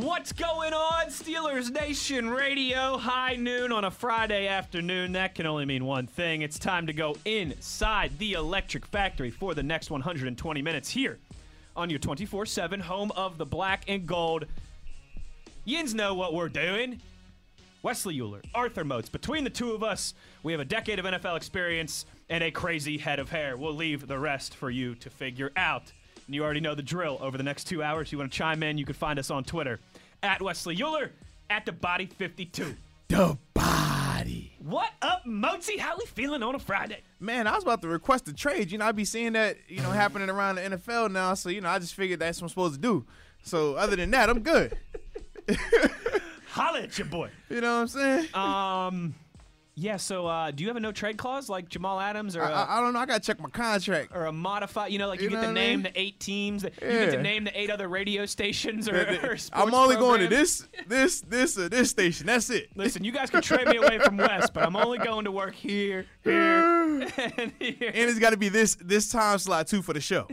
What's going on, Steelers Nation Radio? High noon on a Friday afternoon. That can only mean one thing. It's time to go inside the Electric Factory for the next 120 minutes here on your 24 7 home of the black and gold. Yins know what we're doing. Wesley Euler, Arthur Moats. Between the two of us, we have a decade of NFL experience and a crazy head of hair. We'll leave the rest for you to figure out. And you already know the drill. Over the next two hours, you want to chime in, you can find us on Twitter at Wesley Euler, at the Body 52. The body. What up, Moatsy? How we feeling on a Friday? Man, I was about to request a trade. You know, I be seeing that, you know, happening around the NFL now. So, you know, I just figured that's what I'm supposed to do. So, other than that, I'm good. Holla at your boy. You know what I'm saying? Um, yeah. So, uh, do you have a no trade clause like Jamal Adams or I, a, I, I don't know. I got to check my contract. or a modified? You know, like you, You get know to what I name mean? the eight teams. That, You get to Yeah. name the eight other radio stations or, or sports I'm only going to programs. this, this, this, uh, this station. That's it. Listen, you guys can trade me away from West, but I'm only going to work here, here, and here. And it's got to be this this time slot too for the show.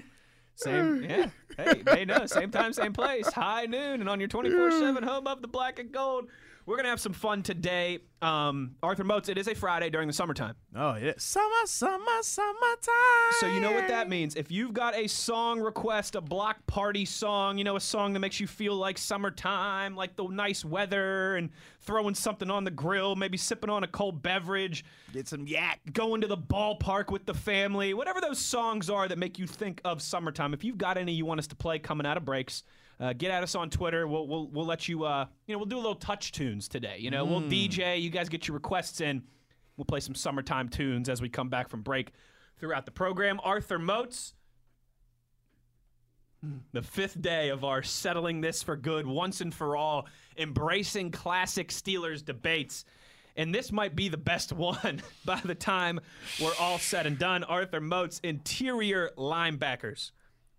Same, yeah. Hey, they know. Same time, same place. High noon, and on your 24/7 home of the black and gold. We're gonna have some fun today. Um, Arthur Moats. It is a Friday during the summertime, Oh yeah, summer, summer, summertime. so you know what that means. If you've got a song request, a block party song, you know, a song that makes you feel like summertime, like the nice weather, and throwing something on the grill, maybe sipping on a cold beverage, Get some yak. going to the ballpark with the family, whatever those songs are that make you think of summertime. If you've got any you want us to play coming out of breaks, uh, get at us on Twitter. We'll, we'll we'll let you uh you know we'll do a little touch tunes today. You know we'll DJ. You guys get your requests in. We'll play some summertime tunes as we come back from break throughout the program. Arthur Moats. The fifth day of our settling this for good, once and for all, embracing classic Steelers debates. And this might be the best one by the time we're all said and done. Arthur Moats, interior linebackers,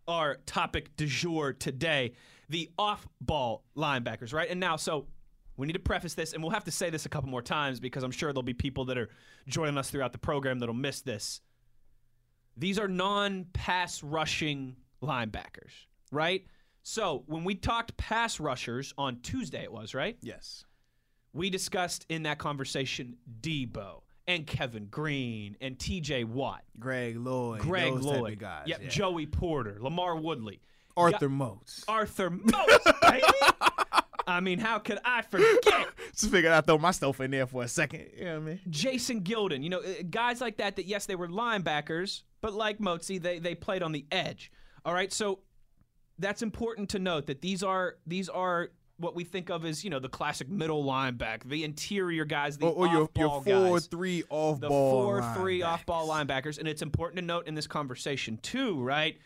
our topic du jour today. The off ball linebackers, right? And now, so we need to preface this, and we'll have to say this a couple more times because I'm sure there'll be people that are joining us throughout the program that'll miss this. These are non pass rushing linebackers, right? So when we talked pass rushers on Tuesday, it was, right? Yes. We discussed in that conversation Debo and Kevin Greene and TJ Watt, Greg Lloyd. Greg those type Lloyd, of guys. yep, yeah. Joey Porter, LaMarr Woodley, Arthur Moats. Arthur Moats, baby. I mean, how could I forget? Just figured I'd throw myself in there for a second. You know what I mean? Jason Gildon, you know, uh, guys like that, that yes, they were linebackers, but like Mozi, they, they played on the edge. All right, so that's important to note that these are these are what we think of as, you know, the classic middle linebacker, the interior guys, the Or, or your, off-ball your four guys. three off the ball. four three off ball linebackers, and it's important to note in this conversation too, right?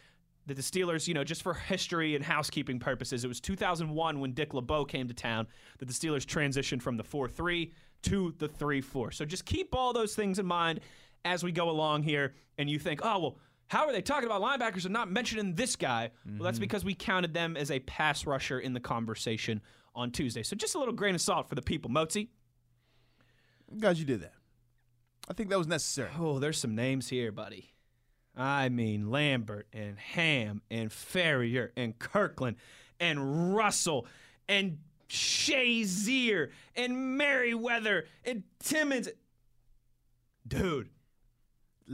That the Steelers, you know, just for history and housekeeping purposes, it was 2001 when Dick LeBeau came to town that the Steelers transitioned from the 4 3 to the 3 4. So just keep all those things in mind as we go along here, and you think, oh, well, how are they talking about linebackers and not mentioning this guy? Well, that's mm-hmm. because we counted them as a pass rusher in the conversation on Tuesday. So just a little grain of salt for the people. Mozi? Glad you did that. I think that was necessary. Oh, there's some names here, buddy. I mean Lambert and Ham and Farrior and Kirkland and Russell and Shazier and Merriweather and Timmons. Dude.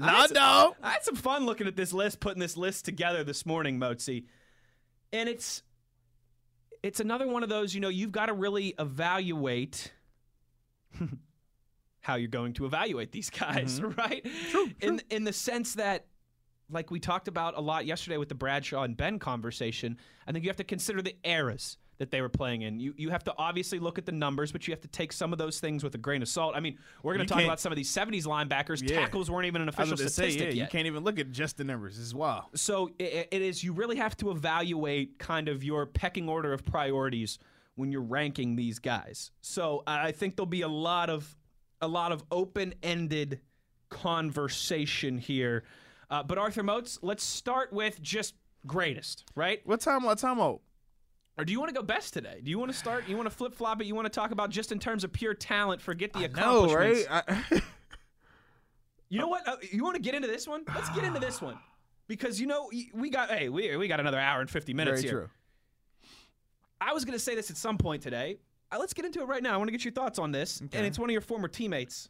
I had, some, I had some fun looking at this list, putting this list together this morning, Mozi. And it's it's another one of those, you know, you've got to really evaluate how you're going to evaluate these guys, mm-hmm. right? True, True, In in the sense that like we talked about a lot yesterday with the Bradshaw and Ben conversation, I think you have to consider the eras that they were playing in. You you have to obviously look at the numbers, but you have to take some of those things with a grain of salt. I mean, we're going to talk about some of these 70s linebackers. Yeah. Tackles weren't even an official about say, statistic yeah, yet. you can't even look at just the numbers. It's wild. So i it is. You really have to evaluate kind of your pecking order of priorities when you're ranking these guys. So I think there'll be a lot of a lot of open-ended conversation here. Uh, but Arthur Moats, let's start with just greatest, right? What time? What time out? Or do you want to go best today? Do you want to start? You want to flip flop it? You want to talk about just in terms of pure talent? Forget the No, accomplishments. right? I, You know what? Uh, you want to get into this one? Let's get into this one because you know we got hey we we got another hour and fifty minutes very here. true. I was going to say this at some point today. Uh, let's get into it right now. I want to get your thoughts on this, and it's one of your former teammates.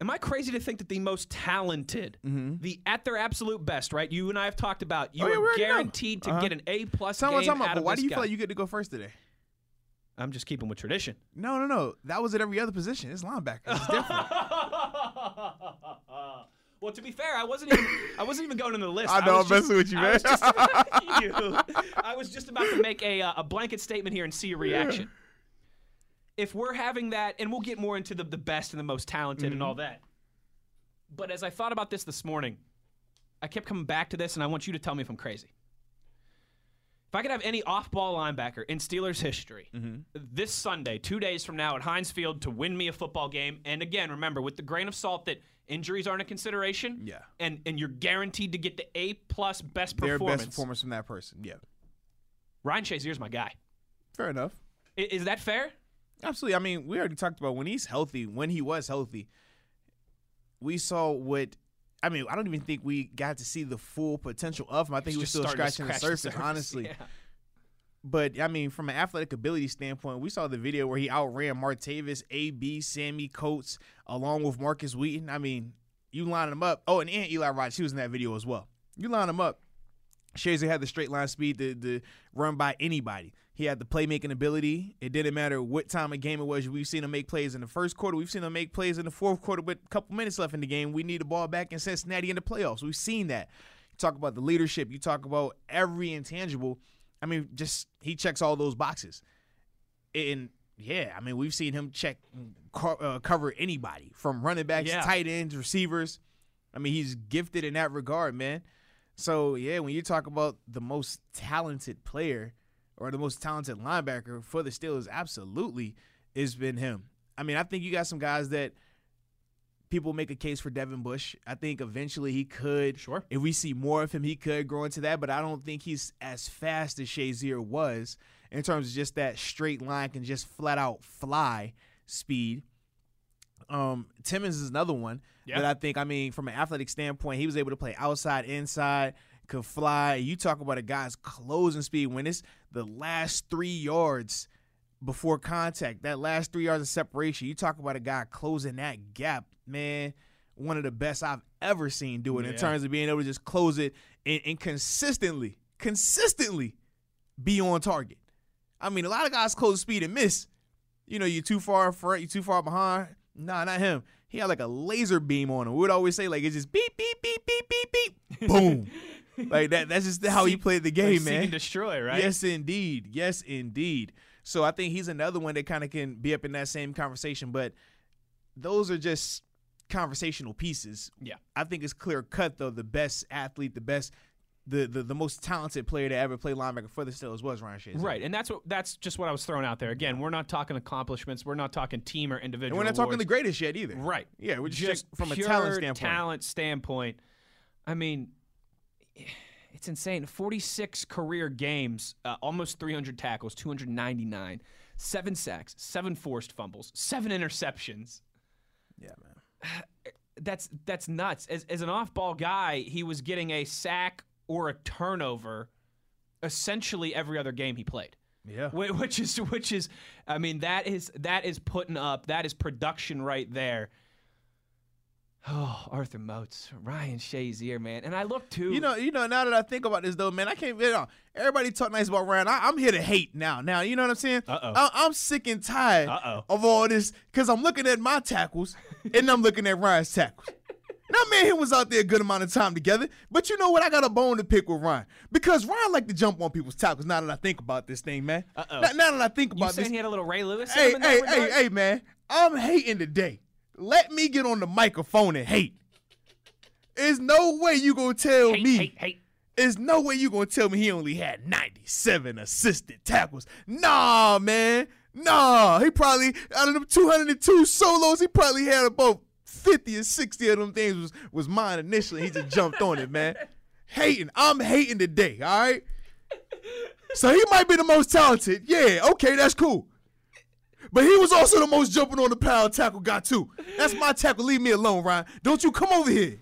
Am I crazy to think that the most talented, the at their absolute best, right? You and I have talked about. You Mm-hmm. Oh, yeah, are guaranteed to Uh-huh. get an A plus game out, time out. of why do you guy. feel like you get to go first today? I'm just keeping with tradition. No, no, no. That was at every other position. It's linebacker. It's different. well, to be fair, I wasn't even I wasn't even going in the list. I know, I'm just- messing with you, I was man. just- you. I was just about to make a uh, a blanket statement here and see your reaction. If we're having that, and we'll get more into the the best and the most talented and all Mm-hmm. that. But as I thought about this this morning, I kept coming back to this, and I want you to tell me if I'm crazy. If I could have any off-ball linebacker in Steelers history Mm-hmm. this Sunday, two days from now at Heinz Field to win me a football game, and again, remember with the grain of salt that injuries aren't a consideration. Yeah. And and you're guaranteed to get the A plus best Their performance. best performance from that person. Yeah. Ryan Shazier's my guy. Fair enough. I- Is, that fair? Absolutely. I mean, we already talked about when he's healthy, when he was healthy, we saw what. I mean, I don't even think we got to see the full potential of him. I think he was still starting to scratching the surface, honestly. Yeah. But I mean, from an athletic ability standpoint, we saw the video where he outran Martavis, AB, Sammy Coates, along with Markus Wheaton. I mean, you line them up. Oh, and, and Eli Rogers, he was in that video as well. You line them up. Shazier had the straight line speed to, to run by anybody. He had the playmaking ability. It didn't matter what time of game it was. We've seen him make plays in the first quarter. We've seen him make plays in the fourth quarter with a couple minutes left in the game. We need the ball back in Cincinnati in the playoffs. We've seen that. You talk about the leadership. You talk about every intangible. I mean, just he checks all those boxes. And yeah, I mean, we've seen him check uh, cover anybody from running backs, Yeah. tight ends, receivers. I mean, he's gifted in that regard, man. So yeah, when you talk about the most talented player or the most talented linebacker for the Steelers, absolutely, it's been him. I mean, I think you got some guys that people make a case for Devin Bush. I think eventually he could. Sure. If we see more of him, he could grow into that. But I don't think he's as fast as Shazier was in terms of just that straight line can just flat out fly speed. Um, Timmons is another one Yeah. that I think. I mean, from an athletic standpoint, he was able to play outside, inside, could fly. You talk about a guy's closing speed when it's the last three yards before contact, that last three yards of separation. You talk about a guy closing that gap, man. One of the best I've ever seen do it in terms of being able to just close it and, and consistently, consistently be on target. I mean, a lot of guys close speed and miss. You know, you're too far in front, you're too far behind. Nah, not him. He had like a laser beam on him. We would always say like it's just beep beep beep beep beep beep, boom. like that. That's just how he played the Like game, seek man. and destroy, right? Yes, indeed. Yes, indeed. So I think he's another one that kind of can be up in that same conversation. But those are just conversational pieces. Yeah. I think it's clear cut though. The best athlete, the best, the the, the most talented player to ever play linebacker for the Steelers was Ryan Shazier. Right, and that's what that's just what I was throwing out there. Again, we're not talking accomplishments. We're not talking team or individual. And we're not talking the greatest yet either. Right. Yeah, we're just, just from a talent standpoint. talent standpoint. I mean, it's insane. 46 career games, uh, almost 300 tackles, 299, seven sacks, seven forced fumbles, seven interceptions. Yeah, man. That's that's nuts. As, as an off-ball guy, he was getting a sack or a turnover essentially every other game he played. Yeah. Which is which is I mean that is that is putting up that is production right there. Oh, Arthur Moats, Ryan Shazier, man, and I look too. You know, you know. Now that I think about this, though, man, I can't. You know, everybody talk nice about Ryan. I, I'm here to hate now. Now, you know what I'm saying? Uh-oh. I, I'm sick and tired Uh-oh. of all this because I'm looking at my tackles and I'm looking at Ryan's tackles. Now, man, he was out there a good amount of time together, but you know what? I got a bone to pick with Ryan because Ryan like to jump on people's tackles. Now that I think about this thing, man. Uh-oh. Now, now that I think you about saying this, he had a little Ray Lewis? hey, him in hey, hey, hey, man, I'm hating today. Let me get on the microphone and hate. There's no way you gonna tell Hate, me. hate, hate. There's no way you gonna tell me he only had 97 assisted tackles. Nah, man. Nah. He probably out of them 202 solos, he probably had about 50 or 60 of them things was, was mine initially. He just jumped on it, man. Hating. I'm hating today, all right? So he might be the most talented. Yeah, okay, that's cool. But he was also the most jumping on the pound tackle guy, too. That's my tackle. Leave me alone, Ryan. Don't you come over here.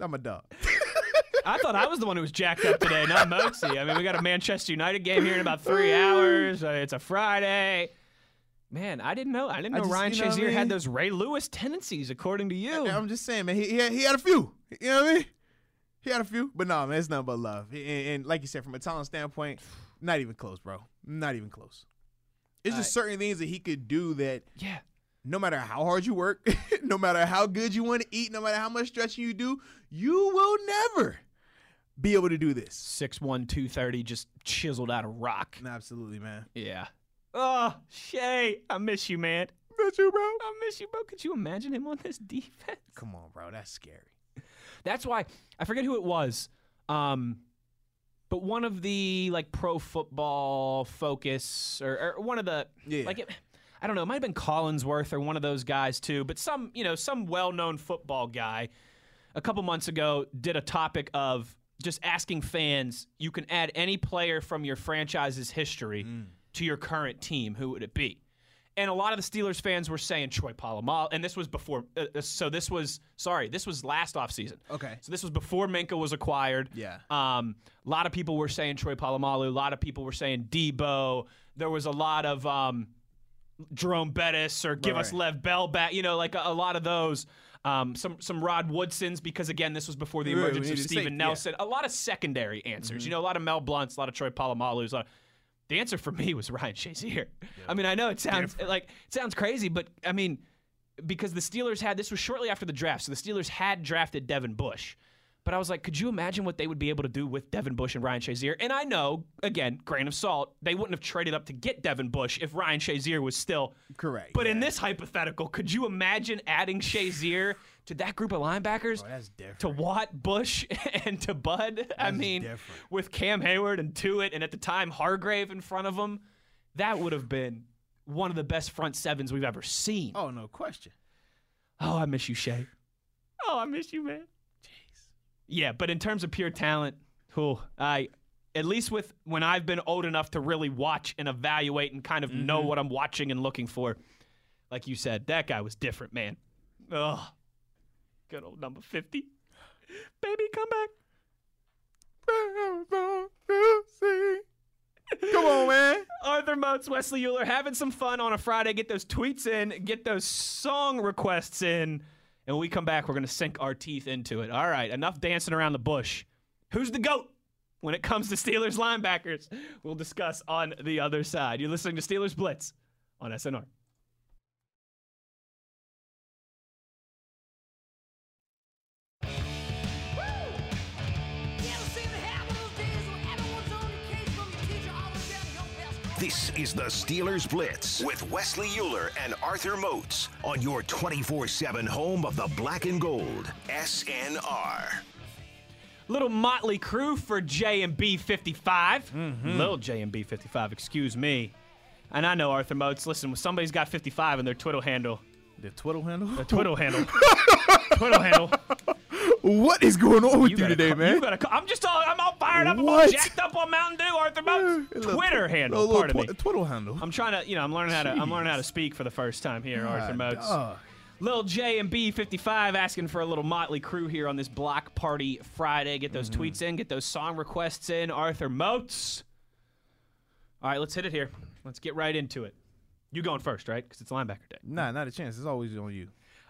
I'm a dog. I thought I was the one who was jacked up today, not Moxie. I mean, we got a Manchester United game here in about three hours. Uh, it's a Friday. Man, I didn't know. I didn't know just- Ryan you know I mean? had those Ray Lewis tendencies, according to you. I'm just saying, man. He, he, had, he had a few. You know what I mean? He had a few. But no, man, it's nothing but love. And, and like you said, from a talent standpoint, not even close, bro. Not even close. It's just certain things that he could do that yeah. no matter how hard you work, no matter how good you want to eat, no matter how much stretching you do, you will never be able to do this. 6'1", 230, just chiseled out of rock. Absolutely, man. Yeah. Oh, Shay, I miss you, man. Miss you, bro. I miss you, bro. Could you imagine him on this defense? Come on, bro. That's scary. That's why I forget who it was. Um, but one of the like pro football focus or, or one of the Yeah. like it, I don't know, it might have been Collinsworth or one of those guys too, but some, you know, some well-known football guy a couple months ago did a topic of just asking fans, you can add any player from your franchise's history mm. to your current team, who would it be? And a lot of the Steelers fans were saying Troy Polamalu, and this was before. Uh, uh, so this was sorry, this was last offseason. Okay. So this was before Minkah was acquired. Yeah. Um, a lot of people were saying Troy Polamalu. A lot of people were saying Debo. There was a lot of um, Jerome Bettis or give us Right. Lev Bell back. You know, like a, a lot of those. Um, some some Rod Woodsons because again, this was before the emergence of to say- Steven yeah. Mm-hmm. Nelson. A lot of secondary answers. You know, a lot of Mel Blunts, a lot of Troy Polamalu's. A lot of, the answer for me was Ryan Shazier. I mean, I know it sounds like it sounds crazy, but I mean, because the Steelers had this was shortly after the draft, so the Steelers had drafted Devin Bush. But I was like, could you imagine what they would be able to do with Devin Bush and Ryan Shazier? And I know, again, grain of salt, they wouldn't have traded up to get Devin Bush if Ryan Shazier was still. Correct. But in this hypothetical, could you imagine adding Shazier to that group of linebackers? Oh, that's to Watt, Bush, and to Bud. I mean, different. with Cam Heyward and Tuitt, and at the time Hargrave in front of him, that would have been one of the best front sevens we've ever seen. Oh, no question. Oh, I miss you, Shay. Oh, I miss you, man. Jeez. Yeah, but in terms of pure talent, who I at least with when I've been old enough to really watch and evaluate and kind of know Mm-hmm. what I'm watching and looking for, like you said, that guy was different, man. Ugh. Good old number 50. Baby, come back. Come on, man. Arthur Moats, Wesley Euler, having some fun on a Friday. Get those tweets in, get those song requests in, and when we come back, we're going to sink our teeth into it. All right, enough dancing around the bush. Who's the GOAT when it comes to Steelers linebackers? We'll discuss on the other side. You're listening to Steelers Blitz on SNR. Is the Steelers Blitz with Wesley Euler and Arthur Moats on your 24 7 home of the black and gold. SNR. Little Mötley Crüe for J and B 55. Mm-hmm. Little J and B 55, excuse me. And I know Arthur Moats. Listen, when somebody's got 55 in their Twitter handle, The twiddle handle? The twiddle handle, twiddle handle. What is going on with you, gotta today, man? You gotta. I'm just all. I'm all fired up. I'm all jacked up on Mountain Dew. Arthur Moats. A Twitter tw- handle. little Pardon me. Twiddle handle. I'm trying to. You know, I'm learning how to. I'm learning how to speak for the first time here, Arthur God, Moats. Lil J and B55 asking for a little Mötley Crüe here on this block party Friday. Get those Mm-hmm. tweets in, get those song requests in. Arthur Moats. All right, let's hit it here. Let's get right into it. You going first, right? Because it's linebacker day. Nah, not a chance. It's always on you.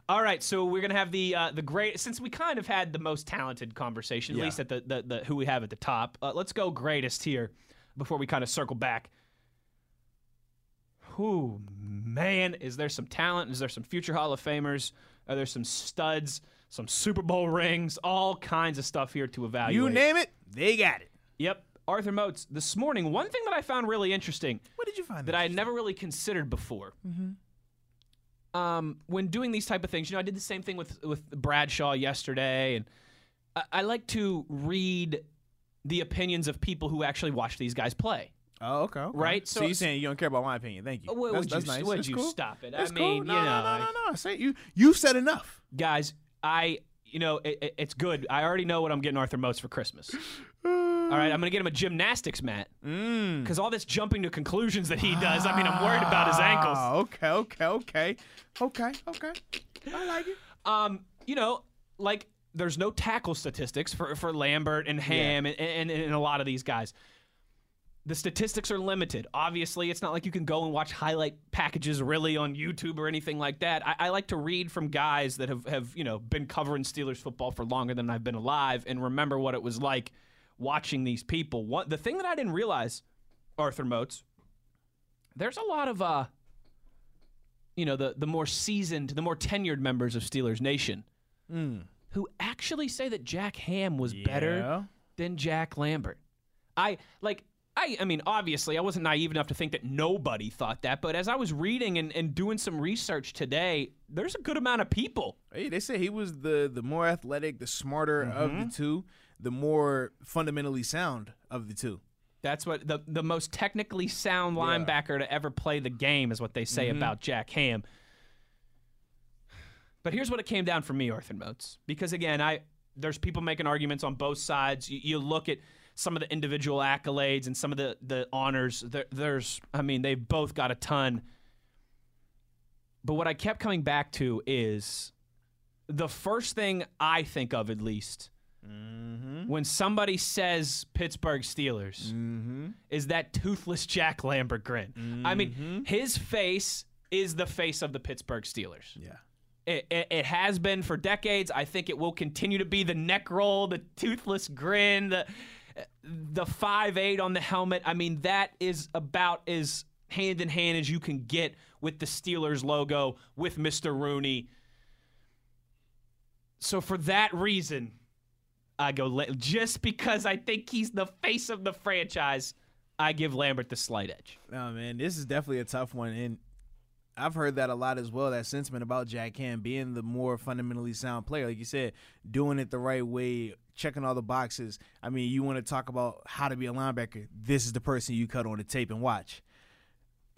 All right, so we're gonna have the uh, the great since we kind of had the most talented conversation, at Yeah. least at the, the, the who we have at the top. Uh, let's go greatest here before we kind of circle back. Who man, is there some talent? Is there some future Hall of Famers? Are there some studs? Some Super Bowl rings? All kinds of stuff here to evaluate. You name it, they got it. Yep. Arthur Moats. This morning, one thing that I found really interesting What did you find? that I had never really considered before. Um, when doing these type of things, you know, I did the same thing with with Bradshaw yesterday, and I, I like to read the opinions of people who actually watch these guys play. Oh, okay. okay. Right, So, so- you saying you don't care about my opinion? Thank you. Would- that's, would that's you- nice. would That's you cool. stop it? I mean, cool. No, you no, know, no, I- no, no. Say you. You said enough. guys, I you know it, it- it's good. I already know what I'm getting Arthur Moats for Christmas. All right, I'm gonna get him a gymnastics mat Mm. because all this jumping to conclusions that he does. I mean, I'm worried about his ankles. Ah, okay, okay, okay, okay, okay. I like it. Um, you know, like there's no tackle statistics for for Lambert and Ham and, and, and a lot of these guys. The statistics are limited. Obviously, it's not like you can go and watch highlight packages really on YouTube or anything like that. I, I like to read from guys that have, have you know been covering Steelers football for longer than I've been alive and remember what it was like watching these people. What the thing that I didn't realize, Arthur Moats, there's a lot of uh, you know, the the more seasoned, the more tenured members of Steelers Nation who actually say that Jack Ham was Yeah. better than Jack Lambert. I like I I mean obviously I wasn't naive enough to think that nobody thought that, but as I was reading and, and doing some research today, there's a good amount of people. Hey, they say he was the the more athletic, the smarter of Mm-hmm. the two, the more fundamentally sound of the two. That's what the the most technically sound Yeah. linebacker to ever play the game is what they say mm-hmm. about Jack Ham. But here's what it came down for me, Arthur Moats, because again, I there's people making arguments on both sides. You, you look at some of the individual accolades and some of the the honors. There, there's, I mean, they've both got a ton. But what I kept coming back to is the first thing I think of, at least, Mm-hmm. when somebody says Pittsburgh Steelers, mm-hmm. is that toothless Jack Lambert grin. I mean, mm-hmm. his face is the face of the Pittsburgh Steelers. Yeah. It, it, it has been for decades. I think it will continue to be the neck roll, the toothless grin, the the five eight on the helmet. I mean, that is about as hand in hand as you can get with the Steelers logo with Mr. Rooney. So for that reason, I go just because I think he's the face of the franchise. I give Lambert the slight edge. No, man, this is definitely a tough one, and I've heard that a lot as well. That sentiment about Jack Ham being the more fundamentally sound player, like you said, doing it the right way, checking all the boxes. I mean, you want to talk about how to be a linebacker? This is the person you cut on the tape and watch.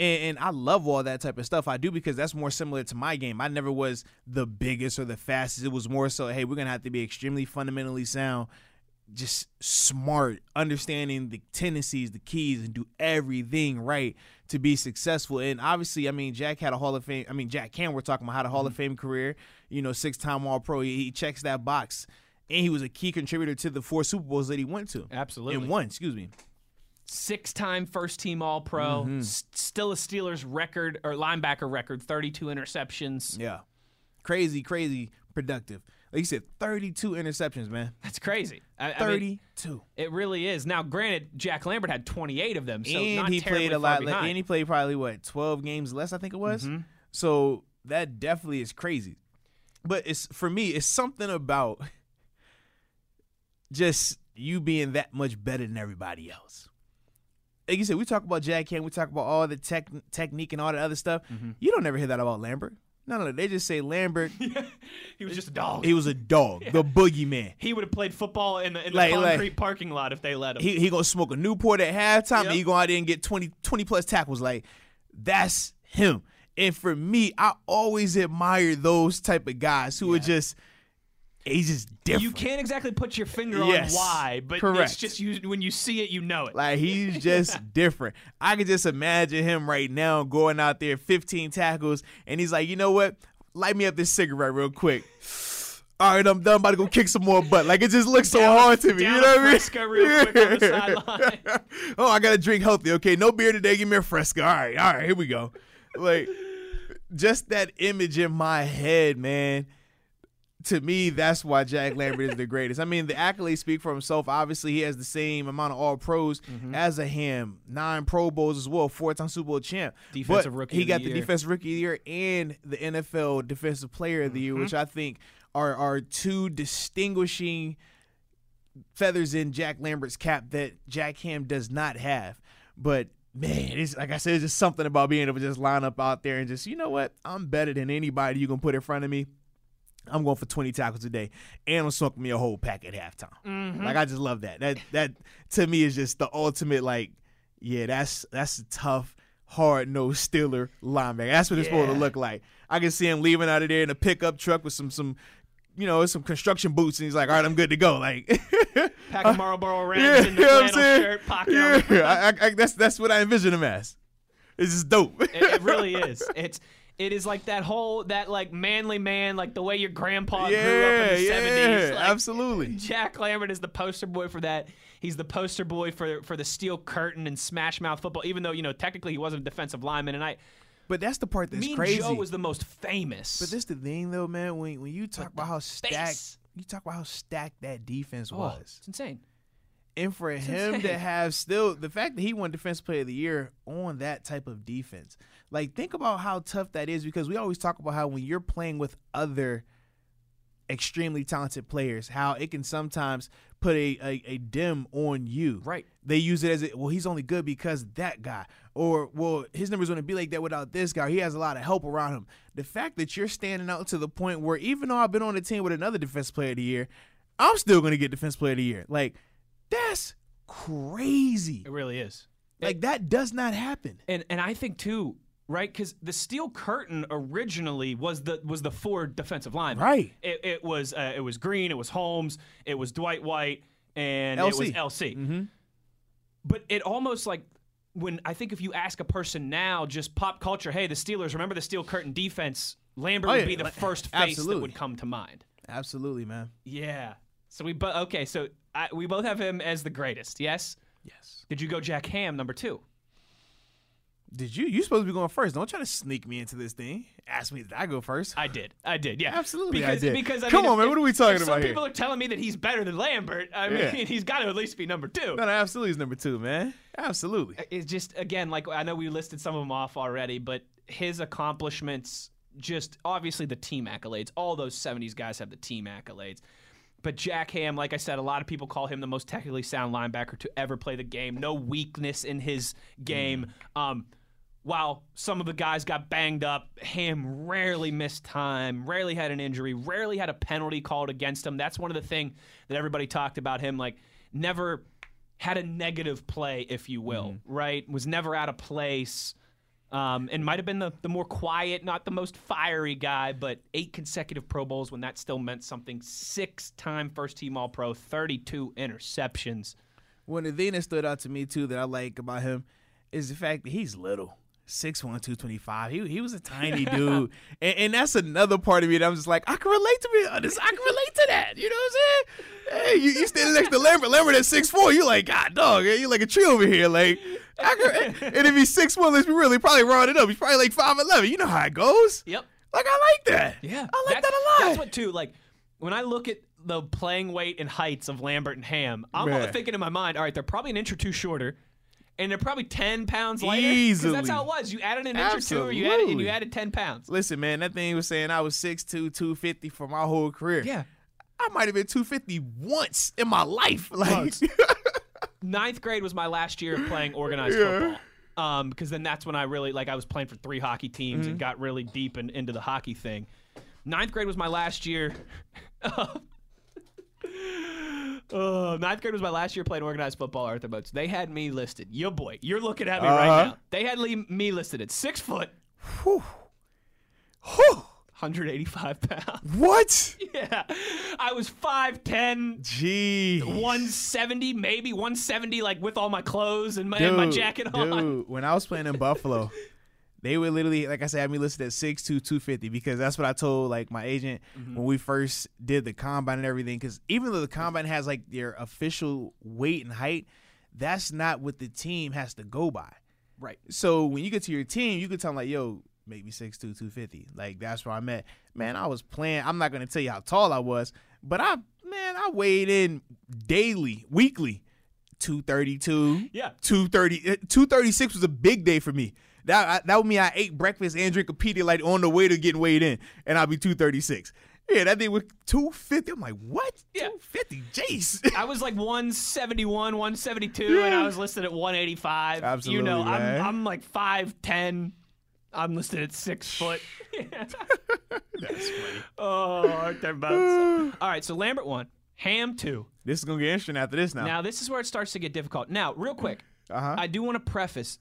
And, and I love all that type of stuff. I do because that's more similar to my game. I never was the biggest or the fastest. It was more so, hey, we're gonna have to be extremely fundamentally sound, just smart, understanding the tendencies, the keys, and do everything right to be successful. And obviously, I mean, Jack had a Hall of Fame. I mean, Jack Ham, we're talking about had a Hall of mm-hmm. Fame career. You know, six time All Pro. He, he checks that box, and he was a key contributor to the four Super Bowls that he went to. Absolutely. and one. Excuse me. Six time first team All Pro, Mm-hmm. s- still a Steelers record or linebacker record, 32 interceptions. Yeah, crazy, crazy productive. Like you said, thirty-two interceptions, man. That's crazy. I, I mean, Thirty-two. it really is. Now, granted, Jack Lambert had 28 of them, so and he played a lot. behind. Mm-hmm. and he played probably what twelve games less, I think it was. So that definitely is crazy. But it's for me, it's something about just you being that much better than everybody else. Like you said, we talk about Jack Ham, we talk about all the tech, technique and all the other stuff. Mm-hmm. You don't ever hear that about Lambert. No, no, they just say Lambert. he was just a dog. he was a dog, the boogeyman. He would have played football in the, in the Like- like- concrete parking lot if they let him. he he gonna smoke a Newport at halftime, Yep. and he go out there and get 20, 20 plus tackles. Like that's him. And for me, I always admire those type of guys who are just he's just different. you can't exactly put your finger Yes, on why, but it's just you when you see it, you know it. Like he's just different. I can just imagine him right now going out there, 15 tackles, and he's like, you know what? Light me up this cigarette real quick. All right, I'm done. About to go kick some more butt. Like it just looks so hard to me. down You know what I mean? Real quick on the sideline. oh, I gotta drink healthy. Okay, no beer today. Give me a Fresca. All right, all right, here we go. Like, just that image in my head, man. To me, that's why Jack Lambert is the greatest. I mean, the accolades speak for himself. Obviously, he has the same amount of All Pros Mm-hmm. as a Ham, nine Pro Bowls as well, four-time Super Bowl champ. Defensive but Rookie He got the the Defensive Rookie of the Year and the NFL Defensive Player of the Year, Mm-hmm. which I think are are two distinguishing feathers in Jack Lambert's cap that Jack Ham does not have. But man, it's like I said, it's just something about being able to just line up out there and just, you know what? I'm better than anybody you can put in front of me. I'm going for 20 tackles a day, and I'm smoking me a whole pack at halftime. Mm-hmm. Like I just love that. That that to me is just the ultimate like, yeah, that's that's a tough, hard nosed Steeler linebacker. That's what it's supposed to look like. I can see him leaving out of there in a pickup truck with some some, you know, some construction boots, and he's like, all right, I'm good to go. Like, Pack of Marlboro Reds yeah, in the you know shirt, pocket yeah, I, I, I, that's that's what I envision him as. It's just dope. It, it really is. It's it is like that whole that like manly man, like the way your grandpa grew up in the yeah, seventies. Like, absolutely. Jack Lambert is the poster boy for that. He's the poster boy for for the steel curtain and smash mouth football. Even though you know technically he wasn't a defensive lineman, and I But that's the part that's me and crazy. Joe was the most famous. But this the thing though, man. When when you talk about how stacked, face. you talk about how stacked that defense oh, was, it's insane. and for him to have still the fact that he won Defense Player of the Year on that type of defense, like think about how tough that is. Because we always talk about how when you're playing with other extremely talented players, how it can sometimes put a, a, a dim on you. Right. They use it as a, well, he's only good because that guy, or well, his numbers wouldn't be like that without this guy. He has a lot of help around him. The fact that you're standing out to the point where even though I've been on a team with another Defense Player of the Year, I'm still going to get Defense Player of the Year. Like that's crazy. It really is. Like that does not happen. And and I think too, right? Because the steel curtain originally was the was the four defensive linemen. Right. It, it was uh, it was Greene, it was Holmes, it was Dwight White, and it was LC. LC. Mm-hmm. But it almost like when I think if you ask a person now, just pop culture, hey, the Steelers, remember the steel curtain defense? Lambert Oh, would be the first face that would come to mind. Absolutely, man. Yeah. So we but okay, so I, we both have him as the greatest. Yes. Yes. Did you go Jack Ham number two? Did you? You supposed to be going first. Don't try to sneak me into this thing. Ask me did I go first. I did. I did. Yeah. Absolutely, I Because did. because I Come mean, on, man, what are we talking if about Some here? people are telling me that he's better than Lambert. I mean, he's got to at least be number two. no, no, absolutely he's number two, man. Absolutely. It's just again like I know we listed some of them off already, but his accomplishments, just obviously the team accolades. All those '70s guys have the team accolades. But Jack Ham, like I said, a lot of people call him the most technically sound linebacker to ever play the game. No weakness in his game. Um, while some of the guys got banged up, Ham rarely missed time, rarely had an injury, rarely had a penalty called against him. That's one of the things that everybody talked about him. Like, never had a negative play, if you will, right? Was never out of place. Um, and might have been the, the more quiet, not the most fiery guy, but eight consecutive Pro Bowls when that still meant something. Six time first team All Pro, 32 interceptions. One of the things that stood out to me too that I like about him is the fact that he's little. 6'1", 225. He, he was a tiny dude. And, and that's another part of me that I'm just like, I can relate to me. I I can relate to that. You know what I'm saying? Hey, you, you standing next to Lambert. Lambert at 6'4". You like, God, dog, you like a tree over here. Like, I can, and if he's 6'1", let's be real, he probably rounded up. He's probably like 5'11". You know how it goes. Yep. Like, I like that. Yeah, I like that's, that a lot. That's what too. Like when I look at the playing weight and heights of Lambert and Ham, I'm Man. thinking in my mind, all right, they're probably an inch or two shorter, and they're probably ten pounds lighter. Easily. that's how it was. You added an inch or two, or you added and you added ten pounds. Listen, man, that thing was saying I was 6'2", 250 for my whole career. Yeah. I might have been 250 once in my life. Like, Ninth grade was my last year of playing organized Yeah. football. Um, because then that's when I really like I was playing for three hockey teams Mm-hmm. and got really deep in, into the hockey thing. Ninth grade was my last year. Oh, ninth grade was my last year playing organized football, Arthur Moats. They had me listed. Your boy, you're looking at me right Uh-huh. now. They had me listed at six foot, whew. Whew. 185 pounds. what? yeah, I was 5'10", Gee. 170, maybe 170, like with all my clothes and my, and my jacket on. Dude, when I was playing in Buffalo, they would literally, like I said, I had me listed at 6'2", 250 because that's what I told like my agent Mm-hmm. when we first did the combine and everything. Because even though the combine has like their official weight and height, that's not what the team has to go by. Right. So when you get to your team, you can tell them like, yo, make me 6'2", 250. Like that's where I'm at. Man, I was playing. I'm not gonna tell you how tall I was, but I man, I weighed in daily, weekly. 232. Yeah. 230. uh, 236 was a big day for me. That I, that would mean I ate breakfast and drink a Pedialyte on the way to getting weighed in, and I'll be 236. Yeah, that thing was 250. I'm like, what? Yeah. 250? Jace. I was like 171, 172, and I was listed at 185. Absolutely. You know, man. I'm I'm like 5'10. I'm listed at six foot. That's funny. oh, aren't there bugs? All right, so Lambert one, Ham two. This is gonna get interesting after this now. Now this is where it starts to get difficult. Now, real quick, Uh-huh. I do want to preface,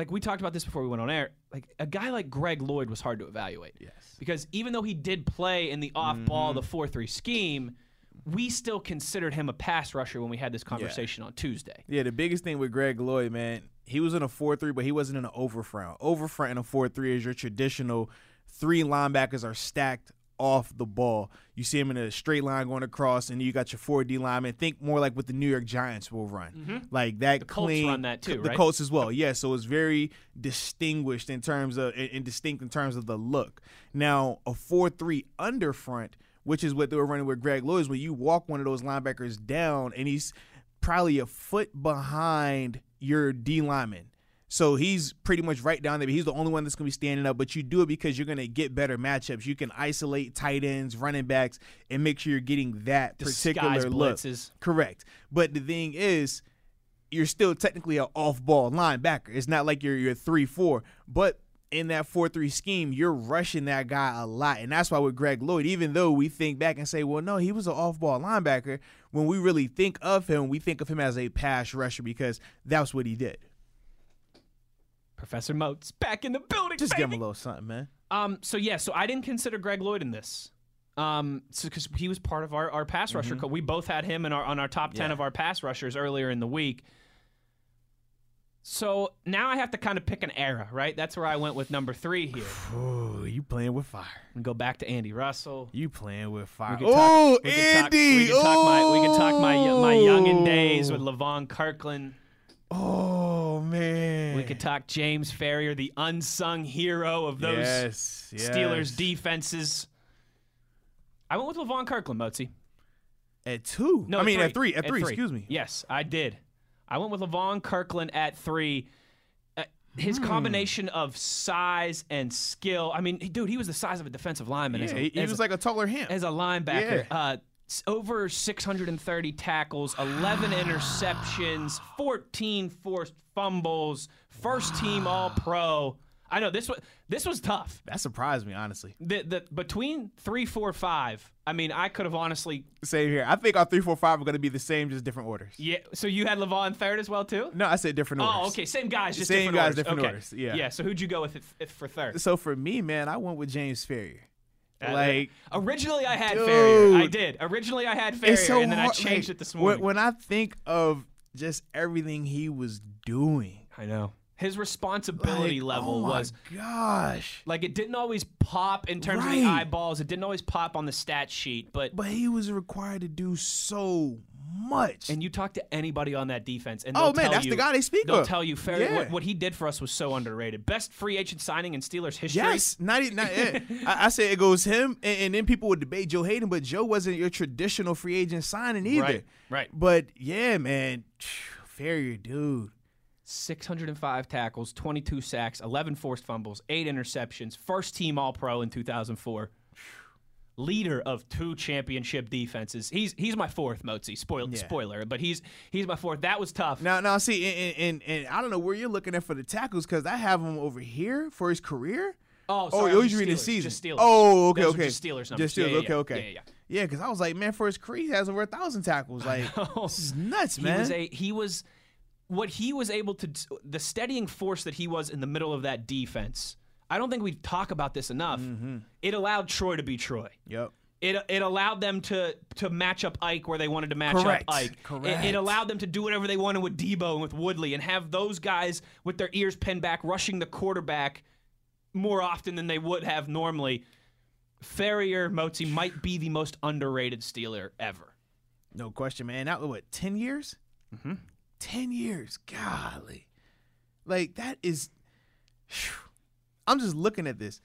like we talked about this before we went on air. Like a guy like Greg Lloyd was hard to evaluate. Yes. Because even though he did play in the off Mm-hmm. ball, the four three scheme, we still considered him a pass rusher when we had this conversation on Tuesday. Yeah, the biggest thing with Greg Lloyd, man, he was in a 4 3, but he wasn't in an over front. Over front in a 4 3 is your traditional three linebackers are stacked off the ball. You see him in a straight line going across, and you got your 4D lineman. Think more like what the New York Giants will run. Like that Mm-hmm. Colts clean. run that too, The right? Colts as well. Yeah, so it's very distinguished in terms of, and distinct in terms of the look. Now, a 4 3 under front, which is what they were running with Greg Lloyd, is when you walk one of those linebackers down, and he's probably a foot behind your D lineman. So he's pretty much right down there. But he's the only one that's going to be standing up. But you do it because you're going to get better matchups. You can isolate tight ends, running backs, and make sure you're getting that Disguise particular look. blitzes. Correct. But the thing is, you're still technically an off-ball linebacker. It's not like you're you're three four, but in that four three scheme, you're rushing that guy a lot, and that's why with Greg Lloyd, even though we think back and say, well, no, he was an off-ball linebacker. When we really think of him, we think of him as a pass rusher because that's what he did. Professor Moats back in the building. Just give him a little something, man. Um. So yeah. So I didn't consider Greg Lloyd in this. Um. Because he was part of our, our pass rusher. co- We both had him in our on our top ten Mm-hmm. Yeah. of our pass rushers earlier in the week. So now I have to kind of pick an era, right? That's where I went with number three here. Oh, you playing with fire. And go back to Andy Russell. You playing with fire. Oh, could talk- Andy. we could talk my we could talk my my youngin' days with Levon Kirkland. Oh man. We could talk James Ferrier, the unsung hero of those yes, yes. Steelers defenses. I went with Levon Kirkland, Motzi. at two. No, I mean at three. At, three, Excuse me. Yes, I did. I went with Levon Kirkland at three. Uh, his Hmm. combination of size and skill. I mean, dude, he was the size of a defensive lineman. Yeah, a, he, he as was a- like a taller him. as a linebacker. Yeah. Uh, over 630 tackles, 11 interceptions, 14 forced fumbles, first team ah. All Pro. I know this was this was tough. that surprised me, honestly. The, the between three, four, five. I mean, I could have honestly. Same here. I think our three, four, five are going to be the same, just different orders. Yeah. So you had Levon third as well too. No, I said different oh, orders. Oh, okay. Same guys, just Same different guys, orders. different okay. orders, yeah. Yeah. So who'd you go with if, if for third? So for me, man, I went with James Farrior. Uh, like originally, I had dude. Farrior. I did. Originally, I had Farrior, so and then I changed like, it this morning. When, I think of just everything he was doing, I know his responsibility like, level oh was gosh. Like it didn't always pop in terms of the eyeballs. It didn't always pop on the stat sheet, but But he was required to do so much. and you talk to anybody on that defense, and Oh, man, tell that's you, the guy they speak They'll of. tell you Ferry, Yeah. what, what he did for us was so underrated. Best free agent signing in Steelers history. Yes, not, not yeah. I, I say it goes him, and, and then people would debate Joe Haden, but Joe wasn't your traditional free agent signing either. Right, right. But yeah, man, Farrior, dude. 605 tackles, 22 sacks, 11 forced fumbles, eight interceptions. First team All Pro in 2004. Leader of two championship defenses. He's he's my fourth, Mozi. Spoil, Yeah. Spoiler, but he's he's my fourth. That was tough. Now, now, see, and, and, and I don't know where you're looking at for the tackles because I have him over here for his career. Oh, Oh, sorry, oh, you read the season. Just Steelers. Oh, okay, Those okay. Just Steelers numbers. Just Yeah, Steelers. yeah, okay, yeah. okay. Yeah, yeah, yeah. Yeah, because I was like, man, for his career, he has over a thousand tackles. Like, this is nuts, man. He was a he was what he was able to the steadying force that he was in the middle of that defense. I don't think we talk about this enough. Mm-hmm. It allowed Troy to be Troy. yep. It, it allowed them to to match up Ike where they wanted to match Correct. up Ike. It- It, allowed them to do whatever they wanted with Debo and with Woodley and have those guys with their ears pinned back rushing the quarterback more often than they would have normally. Farrior Mozi might be the most underrated Steeler ever. No question, man. That was what ten years. Mm-hmm. Ten years, golly, like that is. Phew. I'm just looking at this,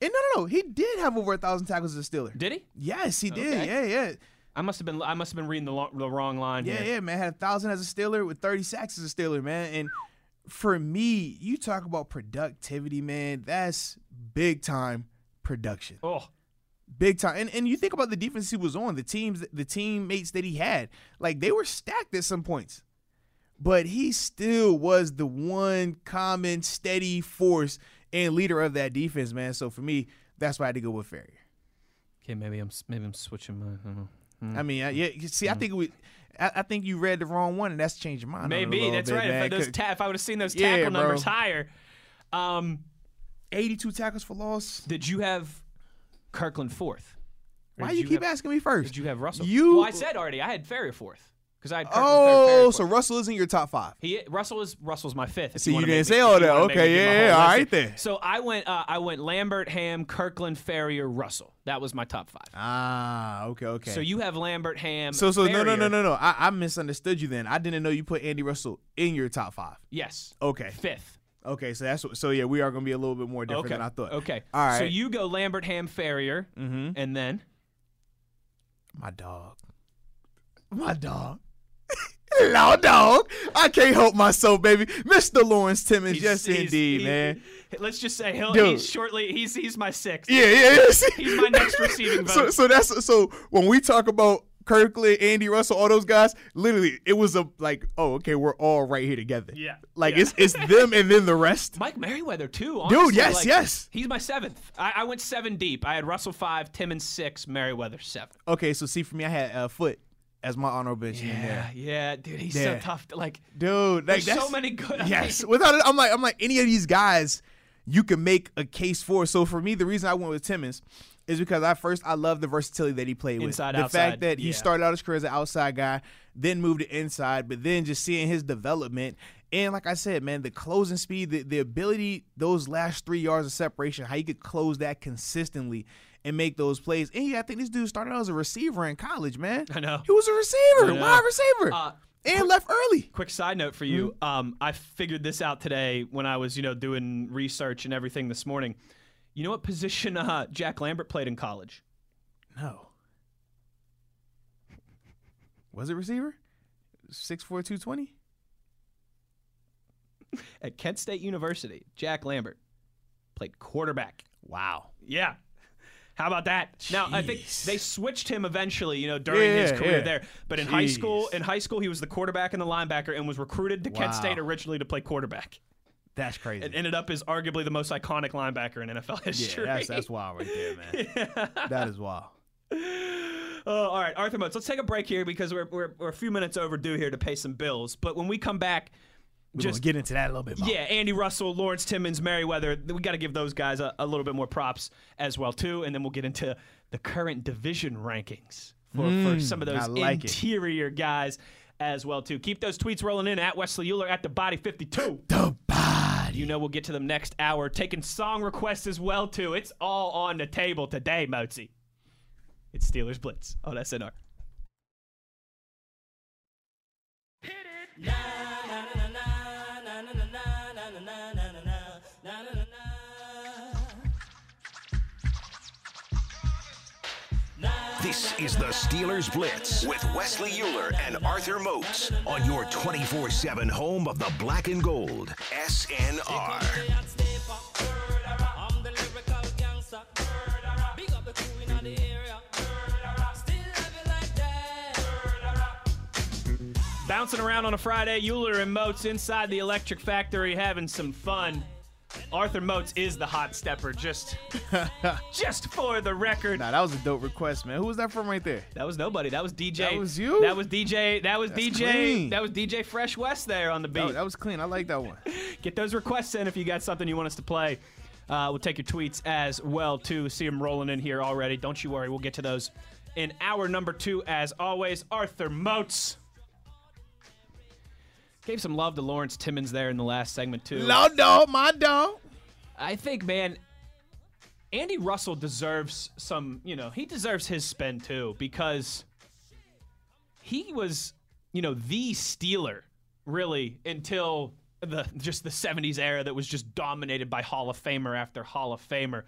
and no, no, no. He did have over a thousand tackles as a Steeler. Did he? Yes, he did. Okay. Yeah, yeah, I must have been I must have been reading the, lo- the wrong line yeah, here. yeah. Man, had a thousand as a Steeler with thirty sacks as a Steeler, man. And for me, you talk about productivity, man. That's big time production. Oh, big time. And and you think about the defense he was on, the teams, the teammates that he had, like they were stacked at some points, but he still was the one common steady force and leader of that defense, man. So for me, that's why I had to go with Farrior. okay. Maybe I'm maybe I'm switching my. I don't know. I mean, I, yeah. you See, I mm. think we. I, I think you read the wrong one, and that's changed your mind. Maybe that's bit, right. man, If, those ta- if I would have seen those Yeah, tackle bro. numbers higher, um, 82 tackles for loss. did you have Kirkland fourth? Why did you keep have, asking me first? Did you have Russell? You- Well, I said already. I had Farrior fourth because I had Oh, so Russell is in your top five. He Russell is Russell's my fifth. if See, you wanna didn't say me- all that. wanna make me Okay, yeah, yeah, all list. then. So I went. Uh, I went Lambert, Ham, Kirkland, Farrior, Russell. That was my top five. Ah, okay, okay. So you have Lambert, Ham. so so no no no Farrior. no no. I, I misunderstood you then. I didn't know you put Andy Russell in your top five. Yes, Okay, fifth. okay. So that's what, so yeah. We are gonna be a little bit more different Okay, than I thought. Okay, All right. So you go Lambert, Ham, Farrior, Mm-hmm. and then My dog. My dog. Hello, dog. I can't help myself, baby. Mr. Lawrence Timmons. he's- yes, he's- indeed, man. Let's just say he'll, Dude. he's shortly. He's he's my sixth. Yeah, yeah, yeah. He's my next receiving So, vote. so that's so when we talk about Kirkland, Andy Russell, all those guys, literally, it was a like, oh, okay, we're all right here together. Yeah, Like yeah. it's it's them and then the rest. Mike Merriweather too. Honestly. Dude, yes, like, yes. He's my seventh. I, I went seven deep. I had Russell five, Timmons six, Merriweather seven. Okay, so see, for me, I had uh, Foot as my honorable mention in there. yeah, dude, he's Yeah. so tough. To, like, Dude, like there's so many good. Yes, without it, I'm like I'm like any of these guys, you can make a case for. So for me, the reason I went with Timmons is because I first I love the versatility that he played Inside, with. The outside, fact that he started out his career as an outside guy, then moved to inside, but then just seeing his development. And like I said, man, the closing speed, the, the ability, those last three yards of separation, how you could close that consistently and make those plays. And yeah, I think this dude started out as a receiver in college, man. I know. He was a receiver, wide receiver. Uh, and left early. Quick side note for you. Hmm? Um, I figured this out today when I was, you know, doing research and everything this morning. You know what position uh, Jack Lambert played in college? No. Was it receiver? Six four two twenty. At Kent State University, Jack Lambert played quarterback. Wow. Yeah. How about that? Now I think they switched him eventually, you know, during Yeah, his career yeah. there. But in high school, in high school, he was the quarterback and the linebacker, and was recruited to Kent State originally to play quarterback. That's crazy. And ended up as arguably the most iconic linebacker in NFL history. yeah, that's that's wild right there, man. That is wild. Oh, all right, Arthur Moats. Let's take a break here because we're, we're, we're a few minutes overdue here to pay some bills. But when we come back, We're just get into that a little bit more. yeah, Andy Russell, Lawrence Timmons, Merriweather. We got to give those guys a, a little bit more props as well too, and then we'll get into the current division rankings for, for some of Mm, those like it. interior guys as well too. Keep those tweets rolling in at Wesley Euler at the Body Fifty Two. The body. You know we'll get to them next hour, taking song requests as well too. It's all on the table today, Mozi. It's Steelers Blitz on SNR. This is the Steelers Blitz with Wesley Euler and Arthur Moats on your 24 7 home of the black and gold. SNR. Bouncing around on a Friday, Euler and Moats inside the Electric Factory having some fun. Arthur Moats is the hot stepper, just just for the record. Nah, that was a dope request, man. Who was that from right there? That was nobody. That was DJ. That was you? That was DJ. That was That's DJ. clean. That was DJ Fresh West there on the beat. That, that was clean. I like that one. Get those requests in if you got something you want us to play. Uh, we'll take your tweets as well too. See them rolling in here already. Don't you worry. We'll get to those in hour number two as always. Arthur Moats gave some love to Lawrence Timmons there in the last segment too. Low dog, my dog. I think, man, Andy Russell deserves some, you know, he deserves his spin too because he was, you know, the Steeler really until the just the 70s era that was just dominated by Hall of Famer after Hall of Famer.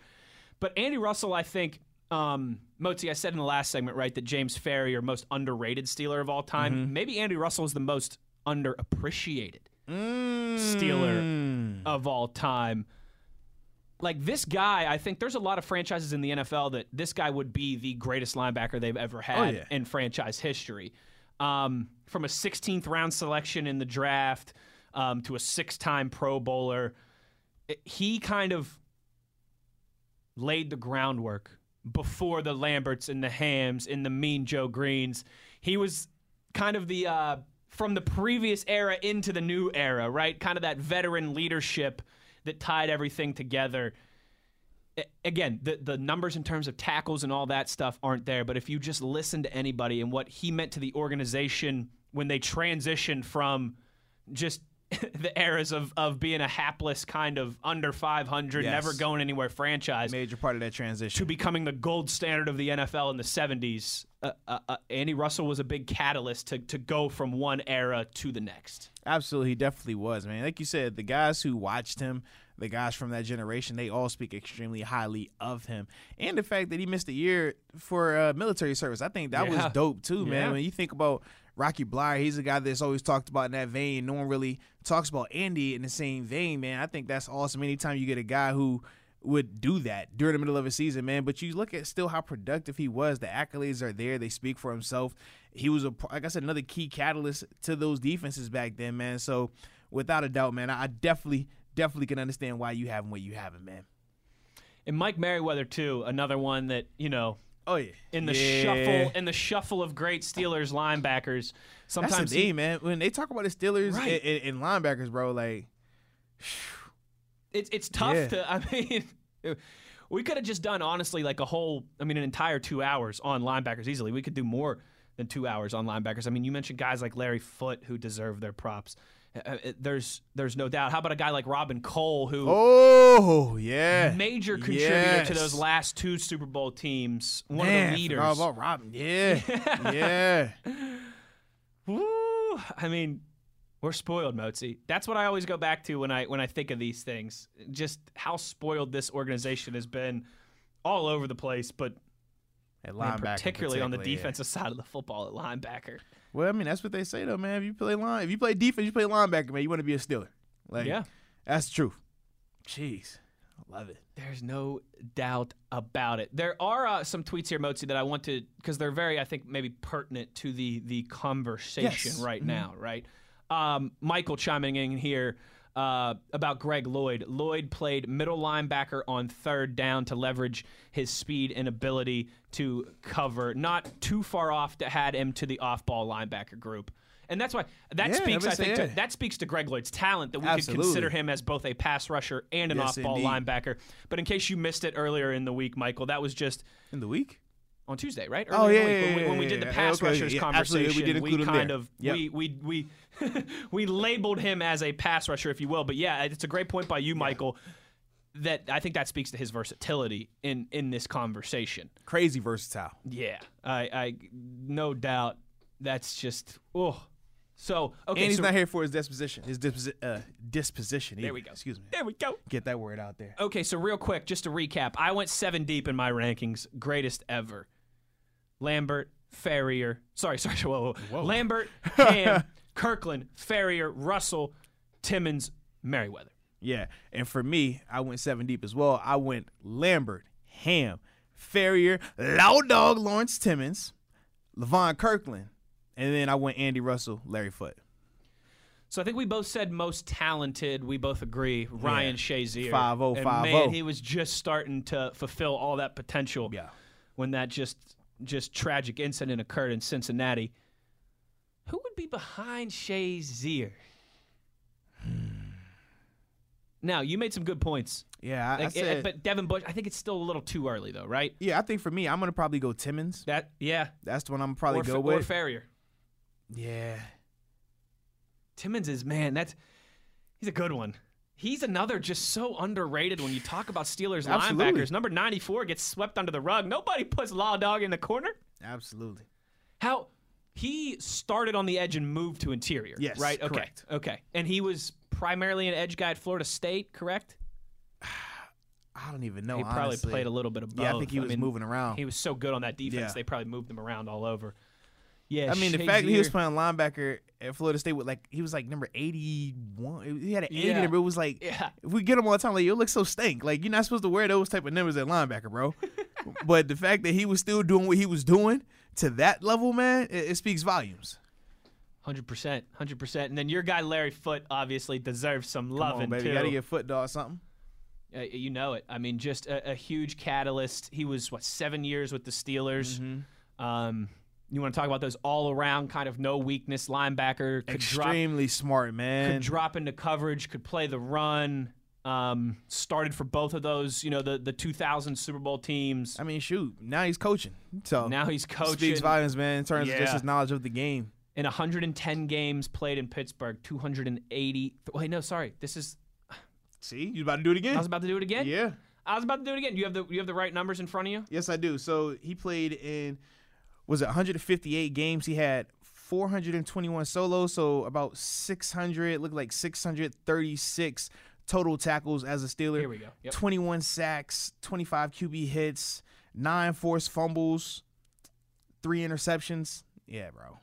But Andy Russell, I think, um, Motzi, I said in the last segment, right, that James Farrior, most underrated Steeler of all time. Maybe Andy Russell is the most underappreciated Steeler of all time. Like this guy, I think there's a lot of franchises in the NFL that this guy would be the greatest linebacker they've ever had yeah. in franchise history. Um, from a 16th round selection in the draft um, to a six-time Pro Bowler, it- he kind of laid the groundwork before the Lamberts and the Hams and the Mean Joe Greenes. He was kind of the uh, from the previous era into the new era, right? Kind of that veteran leadership that tied everything together. Again, the the numbers in terms of tackles and all that stuff aren't there, but if you just listen to anybody and what he meant to the organization when they transitioned from just the eras of, of being a hapless kind of under 500, Yes. never going anywhere franchise Major part of that transition. to becoming the gold standard of the NFL in the 70s. Uh, uh, uh, Andy Russell was a big catalyst to, to go from one era to the next. Absolutely, he definitely was, man. Like you said, the guys who watched him, the guys from that generation, they all speak extremely highly of him. And the fact that he missed a year for uh, military service, I think that Yeah. was dope too, man. Yeah. When you think about Rocky Bleier, he's a guy that's always talked about in that vein. No one really talks about Andy in the same vein, man. I think that's awesome. Anytime you get a guy who would do that during the middle of a season, man. But you look at still how productive he was. The accolades are there; they speak for himself. He was a, like I said, another key catalyst to those defenses back then, man. So without a doubt, man, I definitely, definitely can understand why you have him what you have him, man. And Mike Merriweather, too, another one that, you know, Oh yeah, in the Yeah. shuffle in the shuffle of great Steelers linebackers, That's sometimes the he- thing, man. When they talk about the Steelers Right. and, and, and linebackers, bro, like it's it's tough Yeah. to. I mean, we could have just done honestly like a whole. I mean, an entire two hours on linebackers easily. We could do more than two hours on linebackers. I mean, you mentioned guys like Larry Foote who deserve their props. Uh, uh, there's there's no doubt. How about a guy like Robin Cole who oh yeah, major contributor to those last two Super Bowl teams, one Man, of the leaders. forgot about Robin. Yeah, yeah. Woo! I mean, we're spoiled, Mozi. That's what I always go back to when I when I think of these things. Just how spoiled this organization has been all over the place, but At I mean, linebacker, particularly on the particularly, yeah. defensive side of the football at linebacker. Well, I mean, that's what they say though, man. If you play line, if you play defense, you play linebacker, man. You want to be a Steeler. Like, Yeah. that's the truth. Jeez, I love it. There's no doubt about it. There are uh, some tweets here, Mozi, that I want to because they're very, I think, maybe pertinent to the the conversation Yes. right Mhm. now. Right, um, Michael chiming in here uh, about Greg Lloyd. Lloyd played middle linebacker on third down to leverage his speed and ability to cover. Not too far off to had him to the off-ball linebacker group. And that's why that Yeah, speaks, I I would say, think, to, that speaks to Greg Lloyd's talent that we Absolutely. could consider him as both a pass rusher and an Yes, off-ball indeed. linebacker. But in case you missed it earlier in the week, Michael, that was just In the week. On Tuesday, right? Oh, Earlier in yeah, when, we, yeah, when we did the yeah. pass Okay, rushers yeah, conversation, We did him kind of Yep. we we we we labeled him as a pass rusher, if you will. But yeah, it's a great point by you, Michael. That I think that speaks to his versatility in in this conversation. Crazy versatile. Yeah, I, I no doubt that's just oh. So okay, and he's so not here for his disposition. His disposi- uh, disposition. There either. we go. Excuse me. there we go. Get that word out there. Okay, so real quick, just to recap, I went seven deep in my rankings, greatest ever. Lambert, Farrior, sorry, sorry, whoa, whoa. whoa. Lambert, Ham, Kirkland, Farrior, Russell, Timmons, Merriweather. Yeah, and for me, I went seven deep as well. I went Lambert, Ham, Farrior, Loud Dog, Lawrence Timmons, Levon Kirkland, and then I went Andy Russell, Larry Foote. So I think we both said most talented. We both agree. Ryan Shazier. 5-0, And 5-0. Man, he was just starting to fulfill all that potential. Yeah. When that just just tragic incident occurred in Cincinnati. Who would be behind Shazier? Now you made some good points. Yeah, I, I said, eh, but Devin Bush, I think it's still a little too early though, right? yeah, I think for me, I'm gonna probably go Timmons. That yeah, That's the one I'm probably or, go Fa- or. Farrior. Yeah, Timmons is man, that's he's a good one. He's another just so underrated when you talk about Steelers Absolutely. linebackers. Number 94 gets swept under the rug. Nobody puts Law Dog in the corner. absolutely. How he started on the edge and moved to interior. Yes, right. Okay. correct. Okay. And he was primarily an edge guy at Florida State, correct? I don't even know. he probably honestly. played a little bit of both. Yeah, I think he was mean, moving around. He was so good on that defense. Yeah. They probably moved him around all over. Yeah. I mean, the fact that he was playing linebacker at Florida State with like he was like number eighty one. He had an eighty Yeah. number. It was like Yeah. if we get him all the time, like you look so stank. Like you're not supposed to wear those type of numbers at linebacker, bro. but the fact that he was still doing what he was doing to that level, man, it, it speaks volumes. Hundred percent, hundred percent. And then your guy Larry Foote obviously deserves some Come loving on, baby, too. you gotta get foot dog something. Uh, you know it. I mean, just a, a huge catalyst. He was what seven years with the Steelers. Mm-hmm. Um, you want to talk about those all-around kind of no weakness linebacker? Could drop, Extremely smart, man. could drop into coverage, could play the run. Um, started for both of those, you know, the the 2000 Super Bowl teams. I mean, shoot. Now he's coaching. So Now he's coaching. speaks volumes, man, in terms of just his knowledge of the game. in 110 games played in Pittsburgh, 280. Wait, no, sorry. This is. See, you about to do it again? I was about to do it again. yeah. I was about to do it again. Do You have the you have the right numbers in front of you. Yes, I do. So he played in was it 158 games. He had 421 solos, so about 600, look like 636 total tackles as a Steeler. Here we go. Yep. 21 sacks, 25 QB hits, nine forced fumbles, three interceptions. Yeah, bro.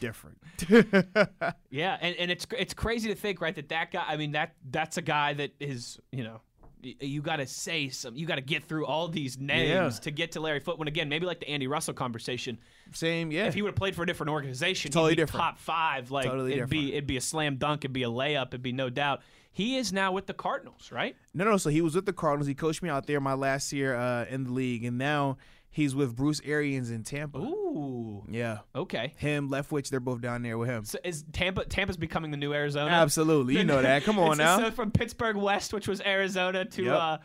Different. Yeah, and, and it's it's crazy to think, right, that that guy. I mean, that that's a guy that is, you know, you got to say some. You got to get through all these names Yeah. to get to Larry Foote. When again, maybe like the Andy Russell conversation. Same, yeah. If he would have played for a different organization, Totally he'd be different. top five. Like Totally it'd be different. it'd be a slam dunk. It'd be a layup. It'd be no doubt. He is now with the Cardinals, right? No, no. So he was with the Cardinals. He coached me out there my last year uh, in the league, and now he's with Bruce Arians in Tampa. Ooh. Yeah, Okay. him, Leftwich, they're both down there with him. So is Tampa Tampa's becoming the new Arizona? Absolutely, you know that. Come on now. So from Pittsburgh West, which was Arizona, to Yep. uh,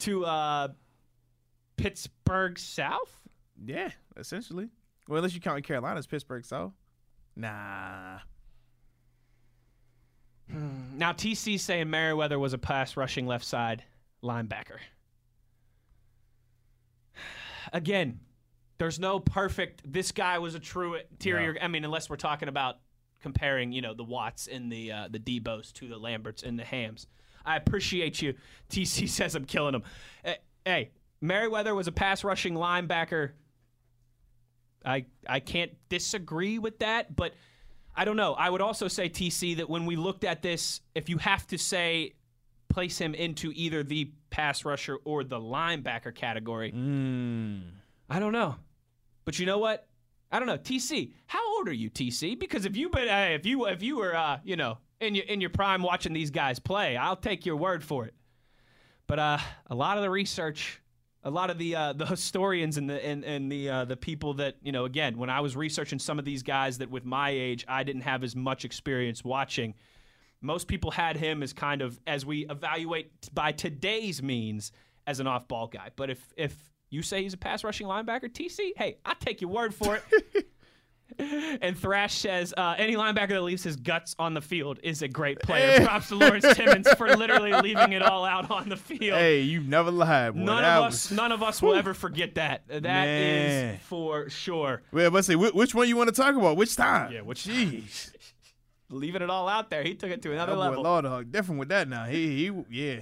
to uh, Pittsburgh South. Yeah, essentially. Well, unless you count Carolina as Pittsburgh, so nah. Now TC saying Merriweather was a pass rushing left side linebacker. Again, there's no perfect. This guy was a true interior. I mean, unless we're talking about comparing, you know, the Watts and the uh, the Debos to the Lamberts and the Hams. I appreciate you. TC says I'm killing him. Eh, Hey, Merriweather was a pass rushing linebacker. I I can't disagree with that, but I don't know. I would also say TC that when we looked at this, if you have to say place him into either the pass rusher or the linebacker category, I don't know. But you know what? I don't know. TC, how old are you, TC? Because if you been uh, if you if you were uh, you know in your in your prime watching these guys play, I'll take your word for it. But uh, a lot of the research, a lot of the uh, the historians and the and, and the uh, the people that you know, again, when I was researching some of these guys that with my age I didn't have as much experience watching. Most people had him as kind of as we evaluate by today's means as an off-ball guy. But if if you say he's a pass rushing linebacker, TC, hey, I take your word for it. And Thrash says uh, any linebacker that leaves his guts on the field is a great player. Props to Lawrence Timmons for literally leaving it all out on the field. Hey, you never lied, boy. none That of was- us, none of us will ever forget that. That is Man. for sure. Well, let's see. Which one you want to talk about? Which time? Yeah, which Jeez. Leaving it all out there, he took it to another That boy level. Law Dog different with that now. He he yeah.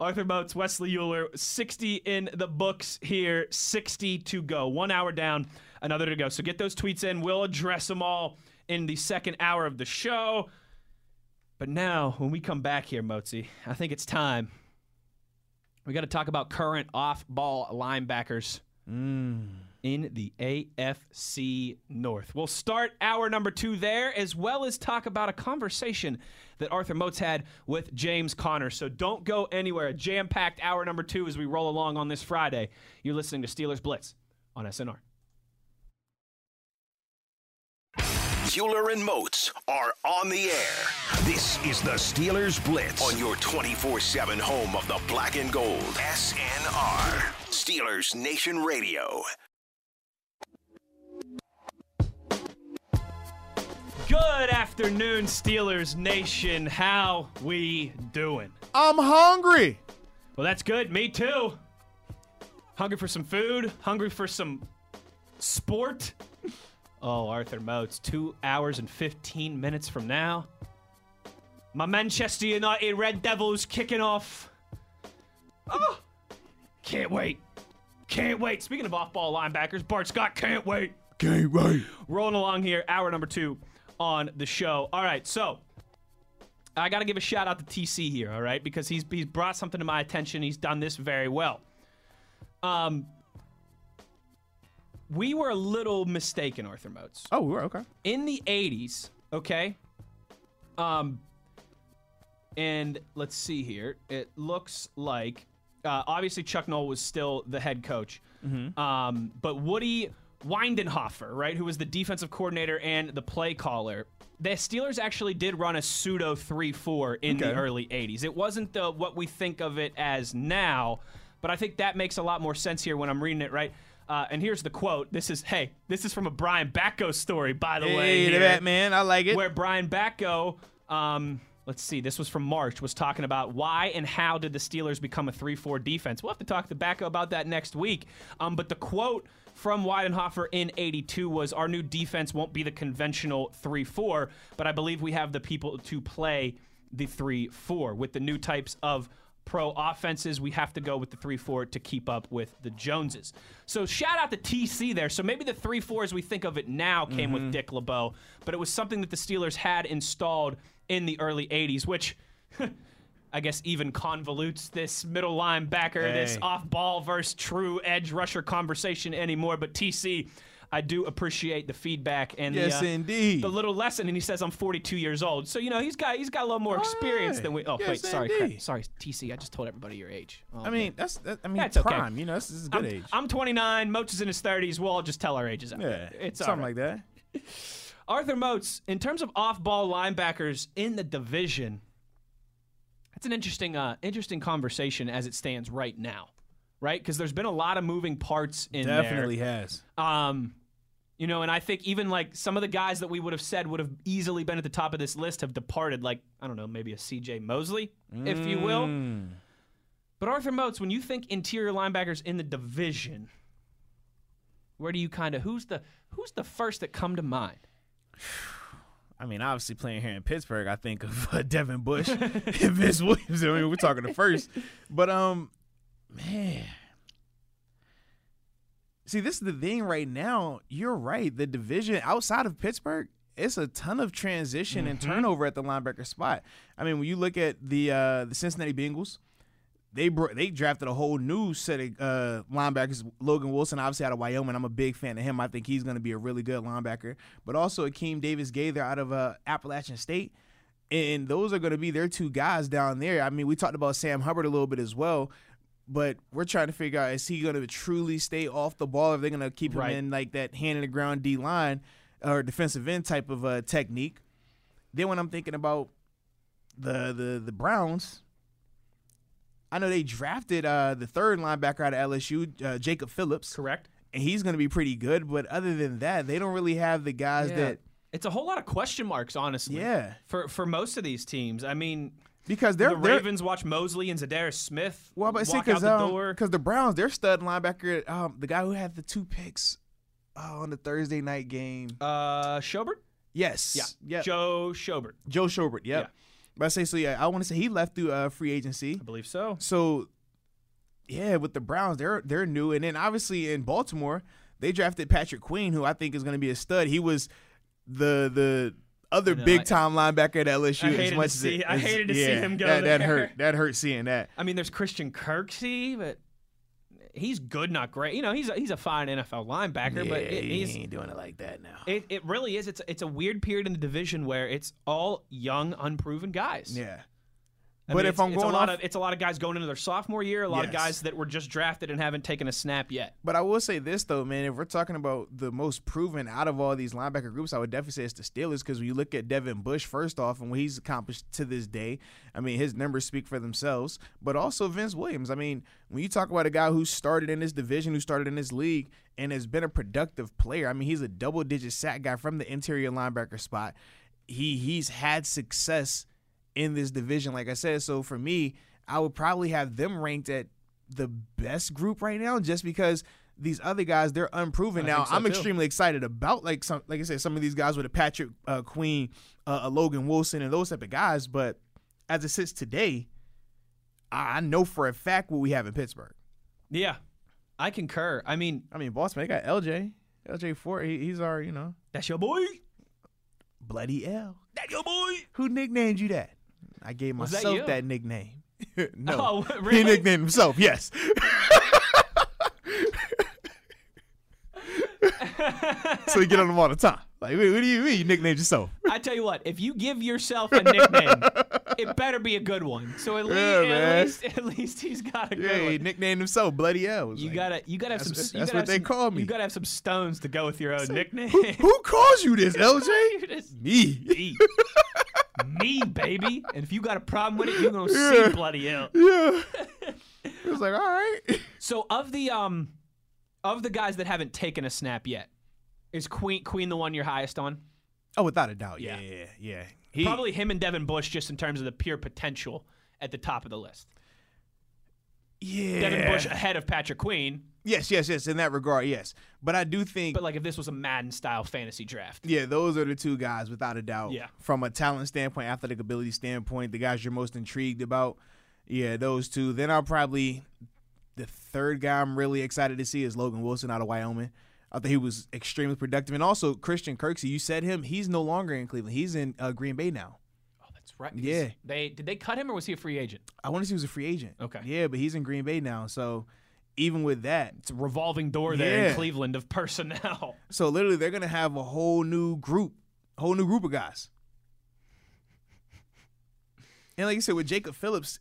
Arthur Moats, Wesley Euler, 60 in the books here, 60 to go. One hour down, another to go. So get those tweets in. We'll address them all in the second hour of the show. But now, when we come back here, Mozi, I think it's time. We got to talk about current off ball linebackers mm. In the AFC North. We'll start hour number two there, as well as talk about a conversation that Arthur Moats had with James Conner. So don't go anywhere. A jam packed hour number two as we roll along on this Friday. You're listening to Steelers Blitz on SNR. Euler and Moats are on the air. This is the Steelers Blitz on your 24 7 home of the black and gold. SNR. Steelers Nation Radio. Good afternoon, Steelers Nation. How we doing? I'm hungry. Well, that's good. Me too. Hungry for some food? Hungry for some sport? Oh, Arthur Moats, two hours and 15 minutes from now. My Manchester United Red Devils kicking off. Oh, can't wait. Can't wait. Speaking of off ball linebackers, Bart Scott can't wait. Can't wait. Rolling along here, hour number two on the show. All right, so I got to give a shout out to TC here, all right, because he's he's brought something to my attention. He's done this very well. Um, we were a little mistaken, Arthur Moats. Oh, we were okay. In the '80s, okay, um, and let's see here. It looks like uh, obviously Chuck Noll was still the head coach, Hmm. um, but Woody Widenhofer, right, who was the defensive coordinator and the play caller. The Steelers actually did run a pseudo 3-4 in the early 80s. It wasn't the what we think of it as now, but I think that makes a lot more sense here when I'm reading it, right? Uh, and here's the quote. This is hey, this is from a Brian Batko story, by the way. Hey, the here Batman, I like it. where Brian Batko, um, let's see, this was from March, was talking about why and how did the Steelers become a 3 4 defense. We'll have to talk to Batko about that next week. Um, but the quote from Widenhofer in 82 was Our new defense won't be the conventional 3 4, but I believe we have the people to play the 3 4 with the new types of pro offenses. We have to go with the 3 4 to keep up with the Joneses. So shout out to TC there. So maybe the 3 4 as we think of it now came with mm-hmm. Dick LeBeau, but it was something that the Steelers had installed in the early 80s, which. I guess even convolutes this middle linebacker, this off ball versus true edge rusher conversation anymore. But TC, I do appreciate the feedback and Yes, the, uh, indeed. the little lesson. And he says I'm 42 years old, so you know he's got he's got a little more experience yeah. than we. Oh Yes, wait, sorry, crap. sorry, TC. I just told everybody your age. Oh, I mean, that's that, I mean That's okay. prime. You know, this is a good I'm, age. I'm 29. Moats is in his 30s. We'll all just tell our ages out. yeah, it's something right. like that. Arthur Moats, in terms of off-ball linebackers in the division, that's an interesting, uh, interesting conversation as it stands right now, right? Because there's been a lot of moving parts in Definitely has. Um, you know, and I think even like some of the guys that we would have said would have easily been at the top of this list have departed. Like I don't know, maybe a C.J. Mosley, if you will. Mm. But Arthur Moats, when you think interior linebackers in the division, where do you kind of who's the who's the first that come to mind? I mean, obviously playing here in Pittsburgh, I think of uh, Devin Bush and Vince Williams. I mean, we're talking the first, but um, man, see, this is the thing right now. You're right. The division outside of Pittsburgh, it's a ton of transition and turnover at the linebacker spot. I mean, when you look at the uh, the Cincinnati Bengals. They br- they drafted a whole new set of uh, linebackers. Logan Wilson, obviously out of Wyoming. I'm a big fan of him. I think he's going to be a really good linebacker. But also Akeem Davis Gaither out of uh, Appalachian State. And those are going to be their two guys down there. I mean, we talked about Sam Hubbard a little bit as well. But we're trying to figure out is he going to truly stay off the ball? Or are they going to keep Right. him in like that hand in the ground D line or defensive end type of uh, technique? Then when I'm thinking about the the the Browns, I know they drafted uh, the third linebacker out of LSU, uh, Jacob Phillips, Correct. and he's going to be pretty good. But other than that, they don't really have the guys that it's a whole lot of question marks, honestly. Yeah. For for most of these teams, I mean, because they're the they're Ravens watch Mosley and Zadarius Smith well, but see, because the door. the Browns, their stud linebacker, um, the guy who had the two picks uh, on the Thursday night game. Uh, Schobert. Yes, Yeah. yeah, Joe Schobert. Joe Schobert. Yep. Yeah. But I say so. Yeah, I want to say he left through uh, free agency. I believe so. So, yeah, with the Browns, they're they're new, and then obviously in Baltimore, they drafted Patrick Queen, who I think is going to be a stud. He was the the other I big time linebacker at LSU. As much as it, I hated to see him go That, that hurt. That hurt seeing that. I mean, there's Christian Kirksey, but he's good, not great. You know, he's a, he's a fine NFL linebacker, but it, he he's ain't doing it like that now. it, it really is. It's it's a weird period in the division where it's all young, unproven guys. yeah. I But mean, if I'm going a lot off- of it's a lot of guys going into their sophomore year, a lot of guys that were just drafted and haven't taken a snap yet. But I will say this though, man. If we're talking about the most proven out of all these linebacker groups, I would definitely say it's the Steelers because when you look at Devin Bush first off and what he's accomplished to this day, I mean his numbers speak for themselves. But also Vince Williams. I mean, when you talk about a guy who started in this division, who started in this league, and has been a productive player. I mean, he's a double-digit sack guy from the interior linebacker spot. He he's had success in this division, like I said. So for me, I would probably have them ranked at the best group right now, just because these other guys they're unproven. I now so, I'm too. extremely excited about like some, like I said, some of these guys with a Patrick uh, Queen, uh, a Logan Wilson, and those type of guys. But as it sits today, I I know for a fact what we have in Pittsburgh. Yeah, I concur. I mean, I mean, Boston, they got LJ, LJ Fort. He, he's our, you know, that's your boy. bloody L. That your boy. Who nicknamed you that? I gave Was that myself you? that, nickname. no, Oh, he really? nicknamed himself. Yes. so you get on him all the time. Like, what, what do you mean you nicknamed yourself? I tell you what, if you give yourself a nickname, it better be a good one. So at, Yeah, man. at least, at least he's got a good Yeah, he one. nicknamed himself Bloody L. It was You like, gotta, you gotta have some. That's- you that's gotta what have they some- call me. You gotta have some stones to go with your own nickname. Who, who calls you this, LJ? You just- Me. me, me, baby. And if you got a problem with it, you're gonna Yeah. see bloody hell. Yeah. it was like, all right. So of the um, of the guys that haven't taken a snap yet, is Queen Queen the one you're highest on? Oh, without a doubt. Yeah, Yeah. yeah, yeah. He, Probably him and Devin Bush, just in terms of the pure potential at the top of the list. yeah. Devin Bush ahead of Patrick Queen, Yes, yes, yes. In that regard, yes. But I do think, but like if this was a Madden style fantasy draft, yeah, those are the two guys without a doubt. Yeah. From a talent standpoint, athletic ability standpoint, the guys you're most intrigued about. Yeah, those two. Then I'll probably the third guy I'm really excited to see is Logan Wilson out of Wyoming. I thought he was extremely productive, and also Christian Kirksey. You said him; he's no longer in Cleveland. He's in uh, Green Bay now. oh, that's right. Yeah. they did they cut him or was he a free agent? I want to see he was a free agent. Okay. Yeah, but he's in Green Bay now. So even with that, It's a revolving door there in Cleveland of personnel. so literally they're gonna have a whole new group, whole new group of guys. And like I said, with Jacob Phillips,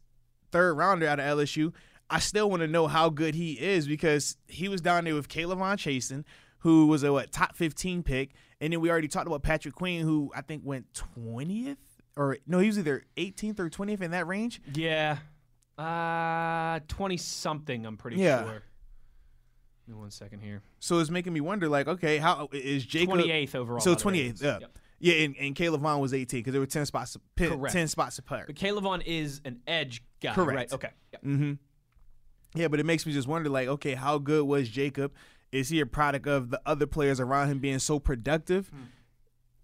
third rounder out of LSU, I still want to know how good he is because he was down there with K'Lavon Chaisson, who was a what top fifteen pick, and then we already talked about Patrick Queen, who I think went twentieth or no, he was either 18th or 20th in that range. Yeah. Uh, 20 something, I'm pretty Yeah. sure. Give me one second here. So it's making me wonder, like, okay, how is Jacob 28th overall. So twenty ratings. yeah, Yep. yeah, and, and K'Lavon was eighteen because there were ten spots, p- Correct. ten spots apart. But K'Lavon is an edge guy, Correct. right? Okay. Yep. Mm-hmm. Yeah, but it makes me just wonder, like, okay, how good was Jacob? Is he a product of the other players around him being so productive?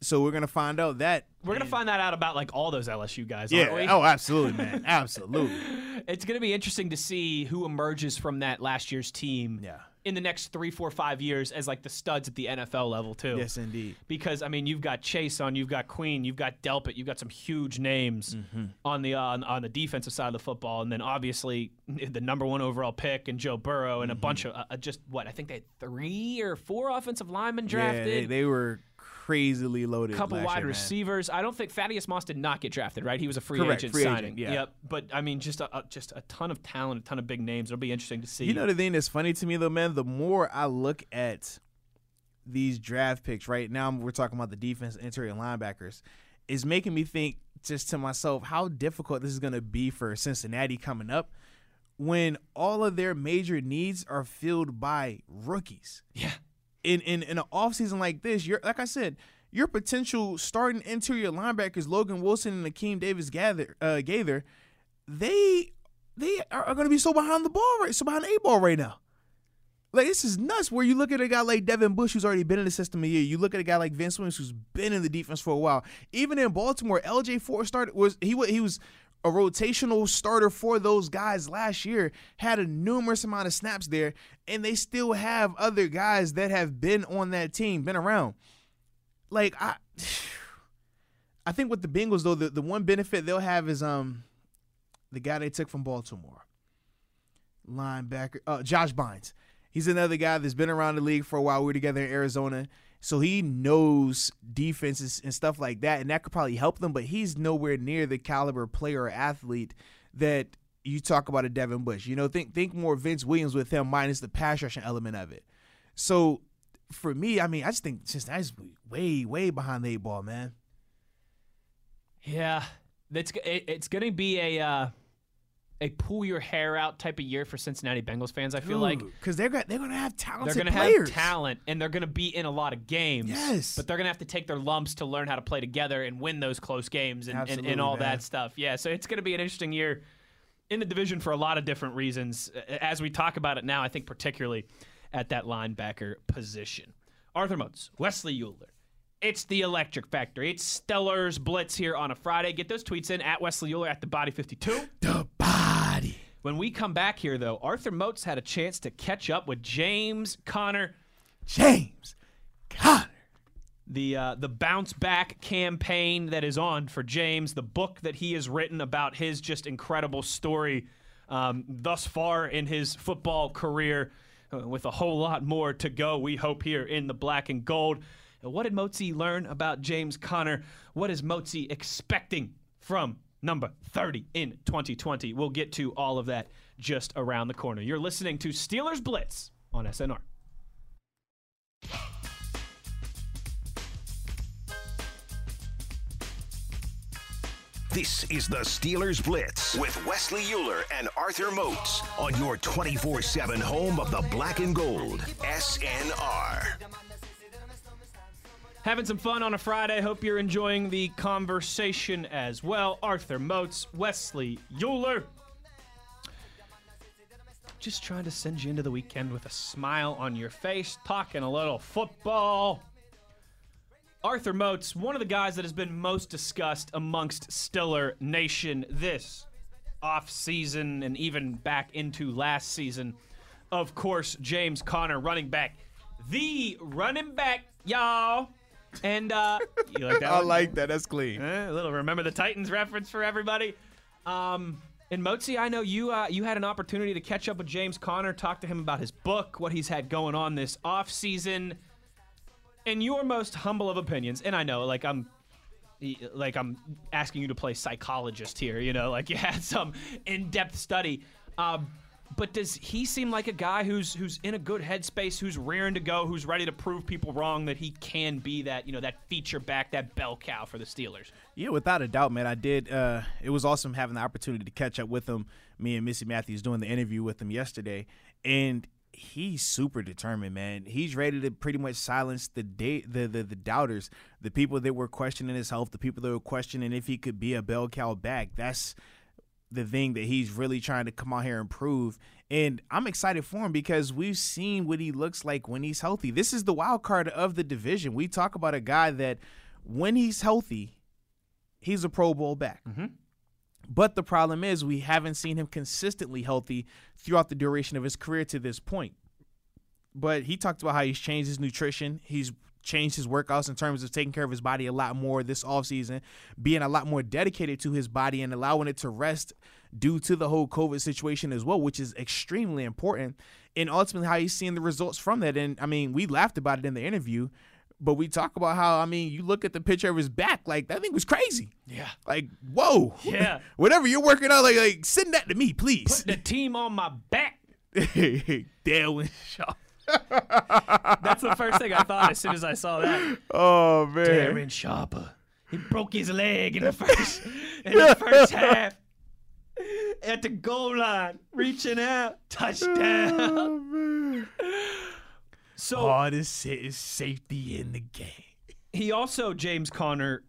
So we're gonna find out that We're gonna find that out about like all those LSU guys, Yeah. aren't we? Oh, absolutely, man. absolutely. It's gonna be interesting to see who emerges from that last year's team Yeah. in the next three, four, five years as like the studs at the NFL level too. Yes, indeed. Because I mean, you've got Chaisson, you've got Queen, you've got Delpit, you've got some huge names Mm-hmm. on the uh, on, on the defensive side of the football, and then obviously the number one overall pick and Joe Burrow and a bunch of uh, just what I think they had three or four offensive linemen drafted. Yeah, they, they were crazily loaded. couple last wide year, receivers. I don't think Thaddeus Moss did not get drafted, right? He was a free Correct, agent free agent, signing. yeah. Yep. But I mean, just a, a just a ton of talent, a ton of big names. It'll be interesting to see. You know the thing that's funny to me though, man. The more I look at these draft picks right now, we're talking about the defense, interior linebackers, is making me think just to myself how difficult this is going to be for Cincinnati coming up when all of their major needs are filled by rookies. yeah. In in in an offseason like this, you're like I said, your potential starting interior linebackers Logan Wilson and Akeem Davis Gaither uh, they they are, are going to be so behind the ball right, so behind the ball right now. Like this is nuts. Where you look at a guy like Devin Bush, who's already been in the system a year. You look at a guy like Vince Williams, who's been in the defense for a while. Even in Baltimore, LJ Fort started was he wa- he was a rotational starter for those guys last year. Had a numerous amount of snaps there, and they still have other guys that have been on that team, been around. Like I, I think with the Bengals though, the, the one benefit they'll have is um the guy they took from Baltimore, linebacker uh, Josh Bynes. He's another guy that's been around the league for a while. We were together in Arizona, so he knows defenses and stuff like that, and that could probably help them. But he's nowhere near the caliber player or athlete that you talk about a Devin Bush. You know, think think more Vince Williams with him minus the pass rushing element of it. So for me, I mean, I just think Cincinnati's way way behind the eight ball, man. Yeah. That's it, it's going to be a uh, a pull your hair out type of year for Cincinnati Bengals fans. I feel like because they're gonna, they're gonna have talent. they're going to have talent and they're going to be in a lot of games. Yes. But they're going to have to take their lumps to learn how to play together and win those close games and, and, and all man. that stuff. Yeah. So it's going to be an interesting year in the division for a lot of different reasons. As we talk about it now, I think particularly at that linebacker position. Arthur Moats, Wesley Euler. It's the Electric Factory. It's Steelers Blitz here on a Friday. Get those tweets in at Wesley Euler at the Body 52. The body. When we come back here, though, Arthur Moats had a chance to catch up with James Conner, James Conner. the uh, the bounce back campaign that is on for James, the book that he has written about his just incredible story um, thus far in his football career, uh, with a whole lot more to go. We hope here in the black and gold. What did Motzi learn about James Conner? What is Motzi expecting from number 30 in 2020. We'll get to all of that just around the corner. You're listening to Steelers Blitz on SNR. This is the Steelers Blitz with Wesley Euler and Arthur Moats on your 24 7 home of the black and gold. SNR. Having some fun on a Friday. Hope you're enjoying the conversation as well. Arthur Moats, Wesley Euler. Just trying to send you into the weekend with a smile on your face, talking a little football. Arthur Moats, one of the guys that has been most discussed amongst Stiller Nation this off season and even back into last season. Of course, James Conner, running back, the running back, y'all. And uh, you like that? I one? like that. That's clean. Eh, a little remember the Titans reference for everybody. Um, and Motzi, I know you uh, you had an opportunity to catch up with James Conner, talk to him about his book, what he's had going on this off season. In your most humble of opinions, and I know, like I'm, like I'm asking you to play psychologist here. You know, like you had some in-depth study. Um, but does he seem like a guy who's who's in a good headspace, who's rearing to go, who's ready to prove people wrong that he can be that you know that feature back, that bell cow for the Steelers? Yeah, without a doubt, man. I did. Uh, it was awesome having the opportunity to catch up with him. Me and Missi Matthews doing the interview with him yesterday, and he's super determined, man. He's ready to pretty much silence the da- the, the the doubters, the people that were questioning his health, the people that were questioning if he could be a bell cow back. That's the thing that he's really trying to come out here and prove. And I'm excited for him because we've seen what he looks like when he's healthy. This is the wild card of the division. We talk about a guy that when he's healthy, he's a Pro Bowl back. Mm-hmm. But the problem is we haven't seen him consistently healthy throughout the duration of his career to this point. But he talked about how he's changed his nutrition. He's changed his workouts in terms of taking care of his body a lot more this offseason, being a lot more dedicated to his body and allowing it to rest due to the whole COVID situation as well, which is extremely important. And ultimately, how he's seeing the results from that. And I mean, we laughed about it in the interview, but we talk about how, I mean, you look at the picture of his back, like that thing was crazy. Yeah. Like, whoa. Yeah. Whatever you're working on, like, like send that to me, please. The team on my back. Darwin Shaw. That's the first thing I thought as soon as I saw that. Oh man. Darren Sharper. He broke his leg in the first in the first half. At the goal line, reaching out, touchdown. Oh man. So Hardest hit is safety in the game. he also James Conner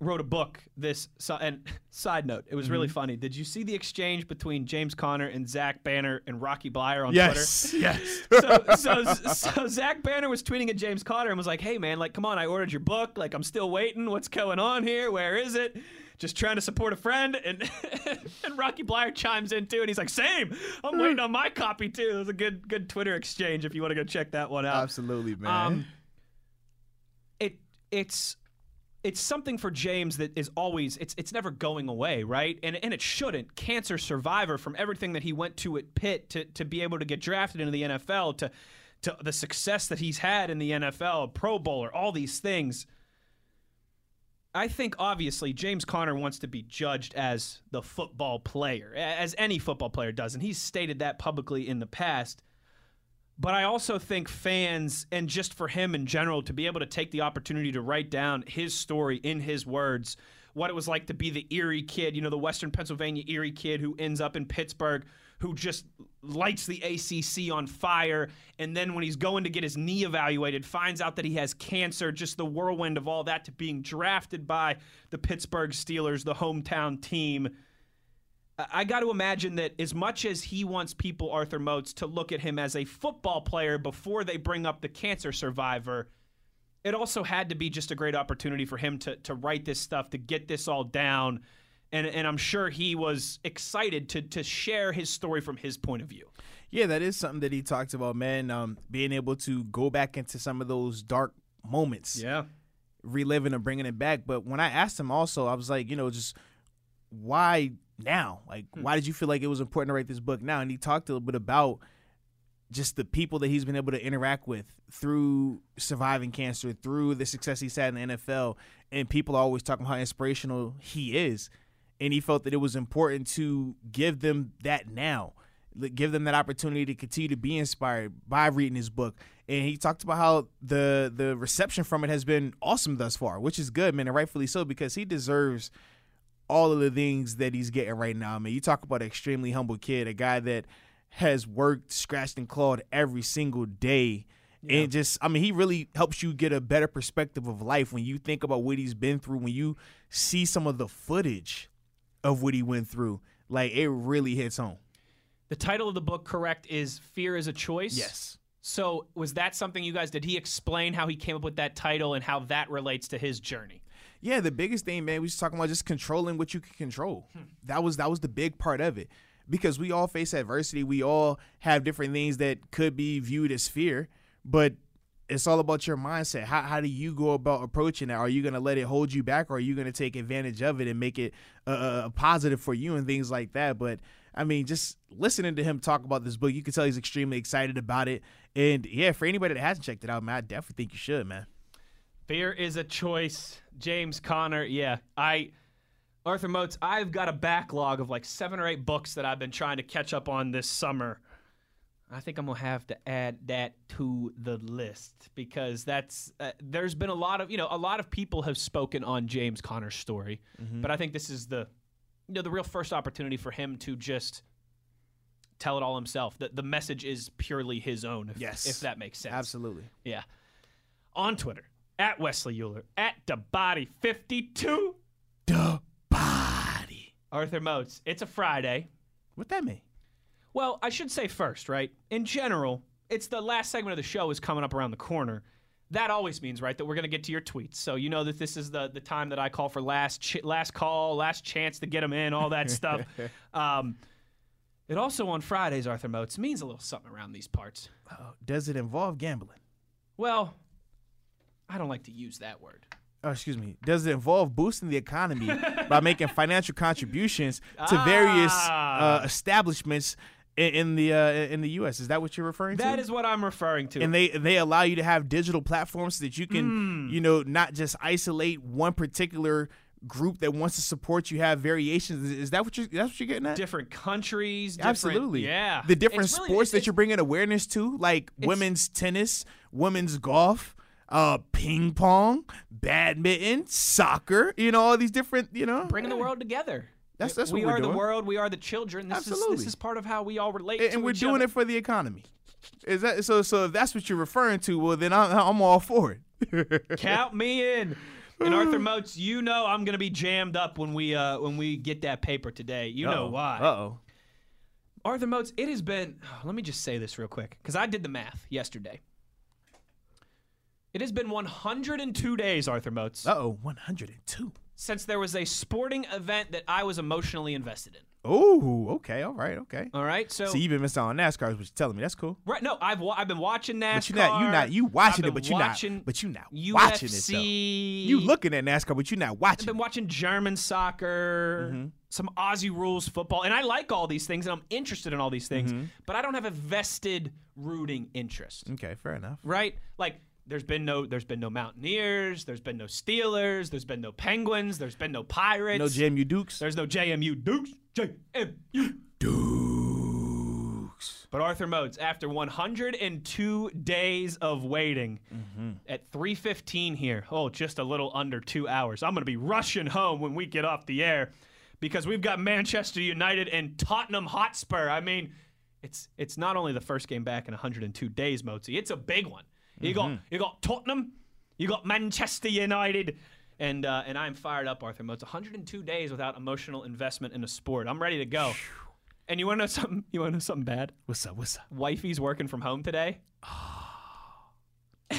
wrote a book this and side note it was really Mm-hmm. funny did you see the exchange between james conner and zach banner and rocky bleier on Twitter? Yes. Yes. so, so, so zach banner was tweeting at james conner and was like hey man like come on i ordered your book like i'm still waiting what's going on here where is it just trying to support a friend and and rocky bleier chimes in too and he's like same i'm waiting on my copy too it was a good good twitter exchange if you want to go check that one out Absolutely, man. um, it it's it's something for James that is always it's it's never going away, right? And and it shouldn't. Cancer survivor from everything that he went to at Pitt to to be able to get drafted into the NFL to to the success that he's had in the NFL, Pro Bowler, all these things. I think obviously James Conner wants to be judged as the football player, as any football player does, and he's stated that publicly in the past. But I also think fans, and just for him in general, to be able to take the opportunity to write down his story in his words, what it was like to be the Erie kid, you know, the Western Pennsylvania Erie kid who ends up in Pittsburgh, who just lights the ACC on fire. And then when he's going to get his knee evaluated, finds out that he has cancer, just the whirlwind of all that to being drafted by the Pittsburgh Steelers, the hometown team. I got to imagine that as much as he wants people, Arthur Moats, to look at him as a football player before they bring up the cancer survivor, it also had to be just a great opportunity for him to, to write this stuff, to get this all down. And, and I'm sure he was excited to, to share his story from his point of view. Yeah, that is something that he talked about, man. Um, being able to go back into some of those dark moments, Yeah. reliving and bringing it back. But when I asked him, also, I was like, you know, just why now? Like, hmm. why did you feel like it was important to write this book now? And he talked a little bit about just the people that he's been able to interact with through surviving cancer, through the success he's had in the NFL, and people are always talking about how inspirational he is. and he felt that it was important to give them that now, give them that opportunity to continue to be inspired by reading his book. And he talked about how the the reception from it has been awesome thus far, which is good, man, and rightfully so because he deserves all of the things that he's getting right now. I mean, you talk about an extremely humble kid, a guy that has worked, scratched, and clawed every single day. And just, I mean, he really helps you get a better perspective of life when you think about what he's been through, when you see some of the footage of what he went through. Like, it really hits home. The title of the book, correct, is Fear is a Choice? Yes. So was that something you guys, did he explain how he came up with that title and how that relates to his journey? Yeah, the biggest thing, man, we was talking about just controlling what you can control. Hmm. That was that was the big part of it. Because we all face adversity. We all have different things that could be viewed as fear, but it's all about your mindset. How how do you go about approaching that? Are you gonna let it hold you back, or are you gonna take advantage of it and make it a, a positive for you and things like that? But I mean, just listening to him talk about this book, you can tell he's extremely excited about it. And yeah, for anybody that hasn't checked it out, man, I definitely think you should, man. Fear is a choice. James Conner, yeah. I Arthur Moats, I've got a backlog of like seven or eight books that I've been trying to catch up on this summer. I think I'm gonna have to add that to the list because that's uh, there's been a lot of you know a lot of people have spoken on James Conner's story, but I think this is the you know the real first opportunity for him to just tell it all himself. The the message is purely his own. If, Yes. if that makes sense. Absolutely. Yeah. On Twitter, at Wesley Euler, at DaBody52, The body. Arthur Moats. It's a Friday. What that mean? Well, I should say first, right? In general, it's the last segment of the show is coming up around the corner. That always means, right, that we're going to get to your tweets. So you know that this is the the time that I call for last ch- last call, last chance to get them in, all that stuff. Um, it also on Fridays, Arthur Moats, means a little something around these parts. Oh, does it involve gambling? Well, I don't like to use that word. Oh, excuse me. Does it involve boosting the economy by making financial contributions to various Ah. uh, establishments in, in the uh, in the U.S.? Is that what you're referring to? That is what I'm referring to. and they they allow you to have digital platforms so that you can Hmm. you know not just isolate one particular group that wants to support you have variations is, that what you're that's what you're getting at different countries. Different, absolutely Yeah. the different It's really- sports it's- that you're bringing awareness to like women's tennis women's golf uh ping pong badminton soccer you know all these different you know bringing the world together. That's- that's we what we're are the world. We are the children. This is Absolutely. this is part of how we all relate. and, and we're doing other. it for the economy is that so so if that's what you're referring to well then i'm, I'm all for it Count me in. And Arthur Moats, you know I'm gonna be jammed up when we uh when we get that paper today. You know why. uh-oh Arthur Moats, it has been. Let me just say this real quick because I did the math yesterday. It has been 102 days, Arthur Moats, uh-oh 102 since there was a sporting event that I was emotionally invested in. Oh, okay, all right, okay. All right, so So you've been missing out on NASCAR, what you're telling me. That's cool. right, no, I've wa- I've been watching NASCAR. But you not, you not, you watching it, but you not, watching but you not UFC. watching it though. You looking at NASCAR, but you're not watching. I've watching. been it. watching German soccer, Mm-hmm. some Aussie rules football, and I like all these things, and I'm interested in all these things, Mm-hmm. but I don't have a vested rooting interest, Okay, fair enough. right? Like. There's been no, there's been no Mountaineers, there's been no Steelers, there's been no Penguins, there's been no Pirates, No JMU Dukes. there's no JMU Dukes, JMU Dukes. But Arthur Moats, after 102 days of waiting, Mm-hmm. at 3:15 here, oh, just a little under two hours. I'm gonna be rushing home when we get off the air, because we've got Manchester United and Tottenham Hotspur. I mean, it's it's not only the first game back in 102 days, Mozi. It's a big one. You got Mm-hmm. you got Tottenham, you got Manchester United. And, uh, and I'm fired up, Arthur Moats. 102 days without emotional investment in a sport. I'm ready to go. And you want to know something? You want to know something bad? What's up? What's up? wifey's working from home today.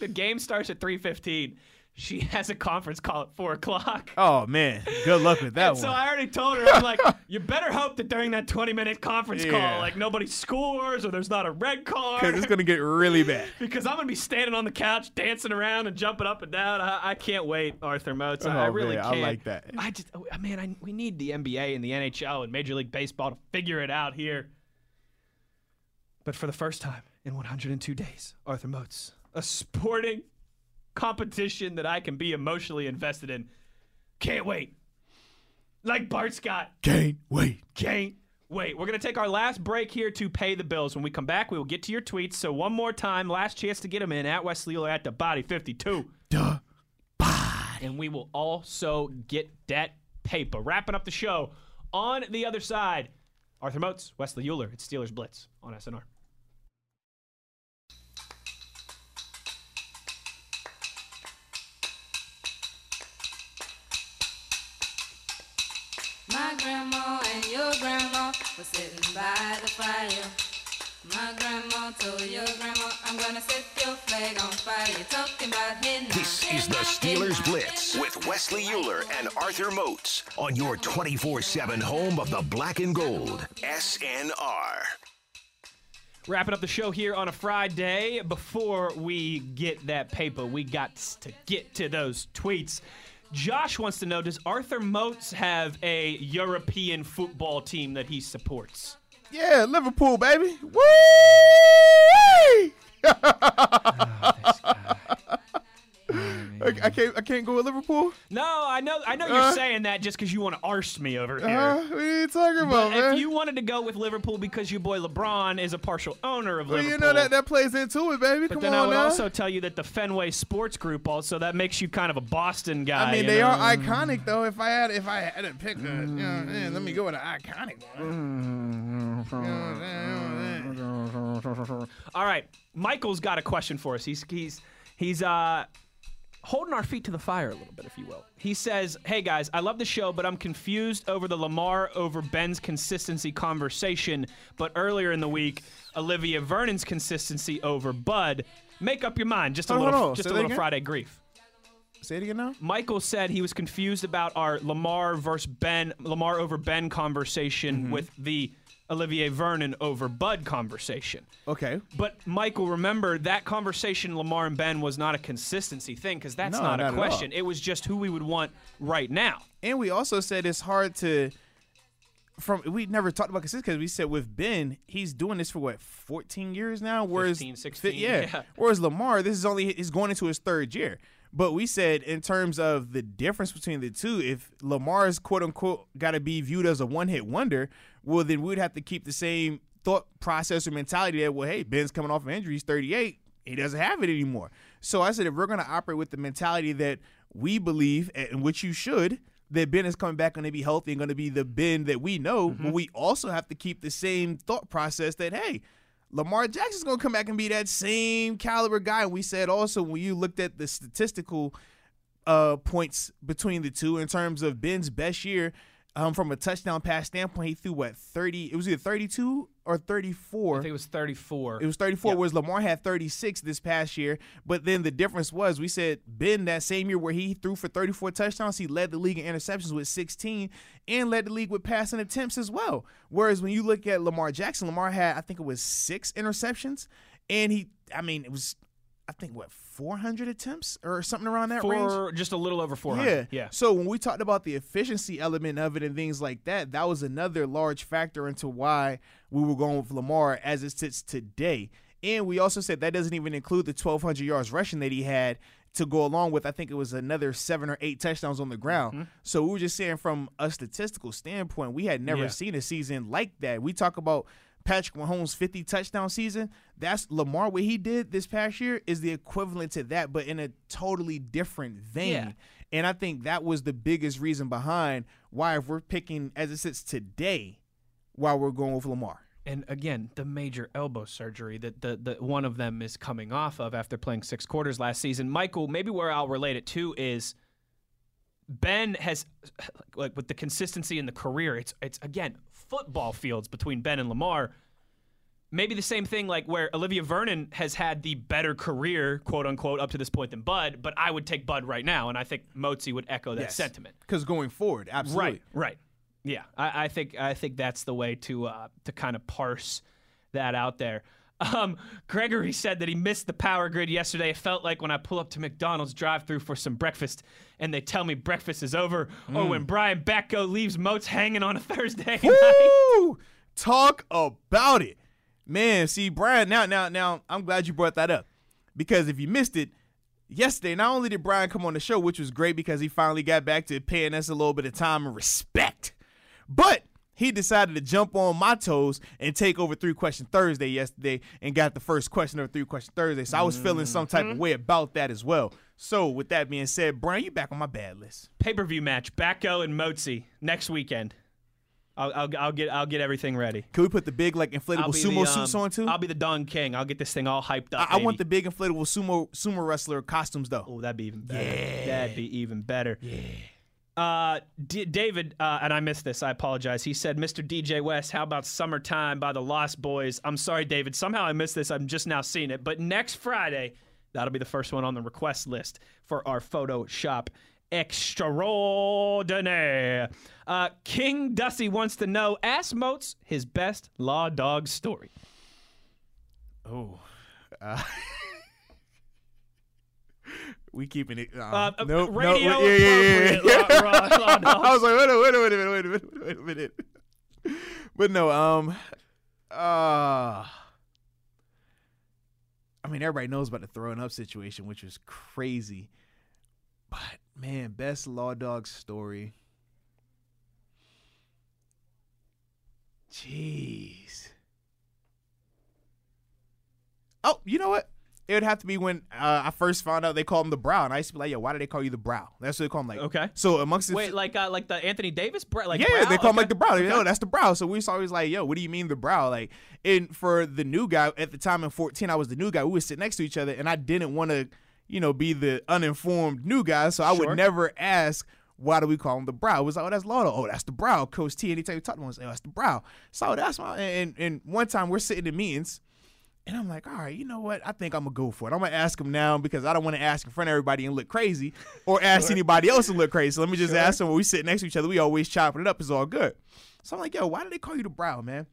the game starts at 3.15. She has a conference call at 4 o'clock. Oh man, good luck with that And so. I already told her, I'm like, you better hope that during that 20 minute conference Yeah. call, like nobody scores or there's not a red Because card. it's gonna get really bad. because I'm going to be standing on the couch, dancing around and jumping up and down. I, I can't wait, Arthur Moats. I, I Oh, really man, can't. I like that. I just, oh, man, I, we need the NBA and the NHL and Major League Baseball to figure it out here. But for the first time in 102 days, Arthur Moats, a sporting competition that I can be emotionally invested in. Can't wait. Like Bart Scott. Can't wait. Can't wait. We're going to take our last break here to pay the bills. When we come back, we will get to your tweets. So, one more time, last chance to get them in at Wesley or at the body 52. Duh. And we will also get that paper. Wrapping up the show on the other side. Arthur Moats, Wesley Euler. It's Steelers Blitz on SNR. Grandma and your grandma were sitting by the fire. My grandma told your grandma, I'm gonna set your flag on fire. You're talking about hitting This is the Steelers Blitz with Wesley Euler and Arthur Moats on your 24 7 home of the black and gold. SNR. Wrapping up the show here on a Friday. Before we get that paper, we got to get to those tweets. Josh wants to know Does Arthur Moats have a European football team that he supports? Yeah, Liverpool, baby. Woo! I, I can't. I can't go with Liverpool. No, I know I know you're Uh. saying that just because you want to arse me over here. Uh, what are you talking about, But man? if you wanted to go with Liverpool because your boy LeBron is a partial owner of well, Liverpool, you know that that plays into it, baby. but Come then I would now. also tell you that the Fenway Sports Group also that makes you kind of a Boston guy. I mean, they know? are iconic though. If I had, if I had to pick, a, you know, man, let me go with an iconic one. You know what I'm saying? You know what I'm saying? All right, Michael's got a question for us. He's he's he's uh holding our feet to the fire a little bit, if you will. He says, "Hey guys, I love the show, but I'm confused over the Lamar over Ben's consistency conversation. But earlier in the week, Olivier Vernon's consistency over Bud. Make up your mind. Just a Hold little, on. just a little? Friday grief." Say it again now. Michael said he was confused about our Lamar versus Ben, Lamar over Ben conversation Mm-hmm. with the Olivier Vernon over Bud conversation. Okay. But Michael, remember that conversation Lamar and Ben was not a consistency thing because that's No, not, not a at question. all. It was just who we would want right now. And we also said it's hard to. From we never talked about consistency because we said with Ben he's doing this for what 14 years now. Whereas 15, 16, yeah. yeah. Whereas Lamar, this is only he's going into his third year. But we said in terms of the difference between the two, if Lamar's quote unquote got to be viewed as a one hit wonder, well then we'd have to keep the same thought process or mentality that well hey Ben's coming off an injury, he's 38, he doesn't have it anymore. So I said if we're gonna operate with the mentality that we believe and which you should that Ben is coming back going to be healthy and going to be the Ben that we know, but we also have to keep the same thought process that hey, Lamar Jackson's going to come back and be that same caliber guy. And we said also when you looked at the statistical uh, points between the two in terms of Ben's best year um, from a touchdown pass standpoint, he threw what 30? It was either 32 or 34. I think it was 34. It was 34, Yep. whereas Lamar had 36 this past year. But then the difference was we said Ben that same year where he threw for 34 touchdowns, he led the league in interceptions with 16 and led the league with passing attempts as well. Whereas when you look at Lamar Jackson, Lamar had, I think it was six interceptions. And he, I mean, it was, I think, what, 400 attempts or something around that range? just a little over 400. Yeah. Yeah. So when we talked about the efficiency element of it and things like that, that was another large factor into why we were going with Lamar as it sits today. And we also said that doesn't even include the 1,200 yards rushing that he had to go along with, I think it was another seven or eight touchdowns on the ground. Mm-hmm. So we were just saying from a statistical standpoint, we had never Yeah. seen a season like that. We talk about Patrick Mahomes' 50 touchdown season. That's Lamar. What he did this past year is the equivalent to that, but in a totally different vein. Yeah. And I think that was the biggest reason behind why, if we're picking as it sits today, why we're going with Lamar. And again, the major elbow surgery that the, the one of them is coming off of after playing six quarters last season. Michael, maybe where I'll relate it to is Ben has like with the consistency in the career, it's it's again football fields between Ben and Lamar. Maybe the same thing like where Olivier Vernon has had the better career, quote unquote, up to this point than Bud, but I would take Bud right now, and I think Motzi would echo that Yes. sentiment. Because going forward, absolutely. Right, right. Yeah, I, I think I think that's the way to uh, to kind of parse that out there. Um, Gregory said that he missed the power grid yesterday. It felt like when I pull up to McDonald's drive-through for some breakfast, and they tell me breakfast is over, or when Brian Batko leaves Moats hanging on a Thursday night. Talk about it. Man, see, Brian, now, now, now, I'm glad you brought that up. Because if you missed it, yesterday, not only did Brian come on the show, which was great because he finally got back to paying us a little bit of time and respect. But he decided to jump on my toes and take over three question Thursday yesterday and got the first question of three question Thursday. So I was feeling some type of way about that as well. So with that being said, Brian, you back on my bad list. Pay per view match, Batko and Motzi next weekend. I'll, I'll, I'll get I'll get everything ready. Can we put the big like inflatable sumo the, suits um, on too? I'll be the Don King. I'll get this thing all hyped up. I, I want the big inflatable sumo sumo wrestler costumes though. Oh, that'd be even better. That'd be even better. Yeah. Uh, D- David, uh, and I missed this. I apologize. He said, "Mr. DJ West, how about "Summertime" by the Lost Boys?" I'm sorry, David. Somehow I missed this. I'm just now seeing it. But next Friday, that'll be the first one on the request list for our Photoshop extraordinaire. Uh, King Dusty wants to know: Ask Moats his best law dog story. Oh. Uh, we keeping it. Uh, Uh, uh, nope, nope, yeah, yeah, yeah, yeah. I was like, wait a wait a minute, wait a minute, wait a minute, wait a minute. But no, um, uh, I mean, everybody knows about the throwing up situation, which was crazy. But man, best law dog story. Jeez. Oh, you know what? It would have to be when uh, I first found out they called him the Brow, and I used to be like, "Yo, why do they call you the Brow?" That's what they call him. Like, Okay. So amongst the Wait, like uh, like the Anthony Davis, bro- like yeah, brow? they call him like the brow. They, Yo, that's the brow. So we was always like, yo, what do you mean the brow? Like, and for the new guy at the time in 14, I was the new guy. We would sit next to each other, and I didn't want to, you know, be the uninformed new guy. So I Sure. would never ask. Why do we call him the brow? It was like, oh, that's Laudo. Oh, that's the brow. Coach T. Anytime we talk to him, I was like, oh, that's the brow. So that's my. And, and one time we're sitting in meetings, and I'm like, all right, you know what? I think I'm gonna go for it. I'm gonna ask him now because I don't want to ask in front of everybody and look crazy, or ask anybody else and look crazy. So let me just ask him. When we sit next to each other, we always chopping it up. It's all good. So I'm like, yo, why do they call you the brow, man?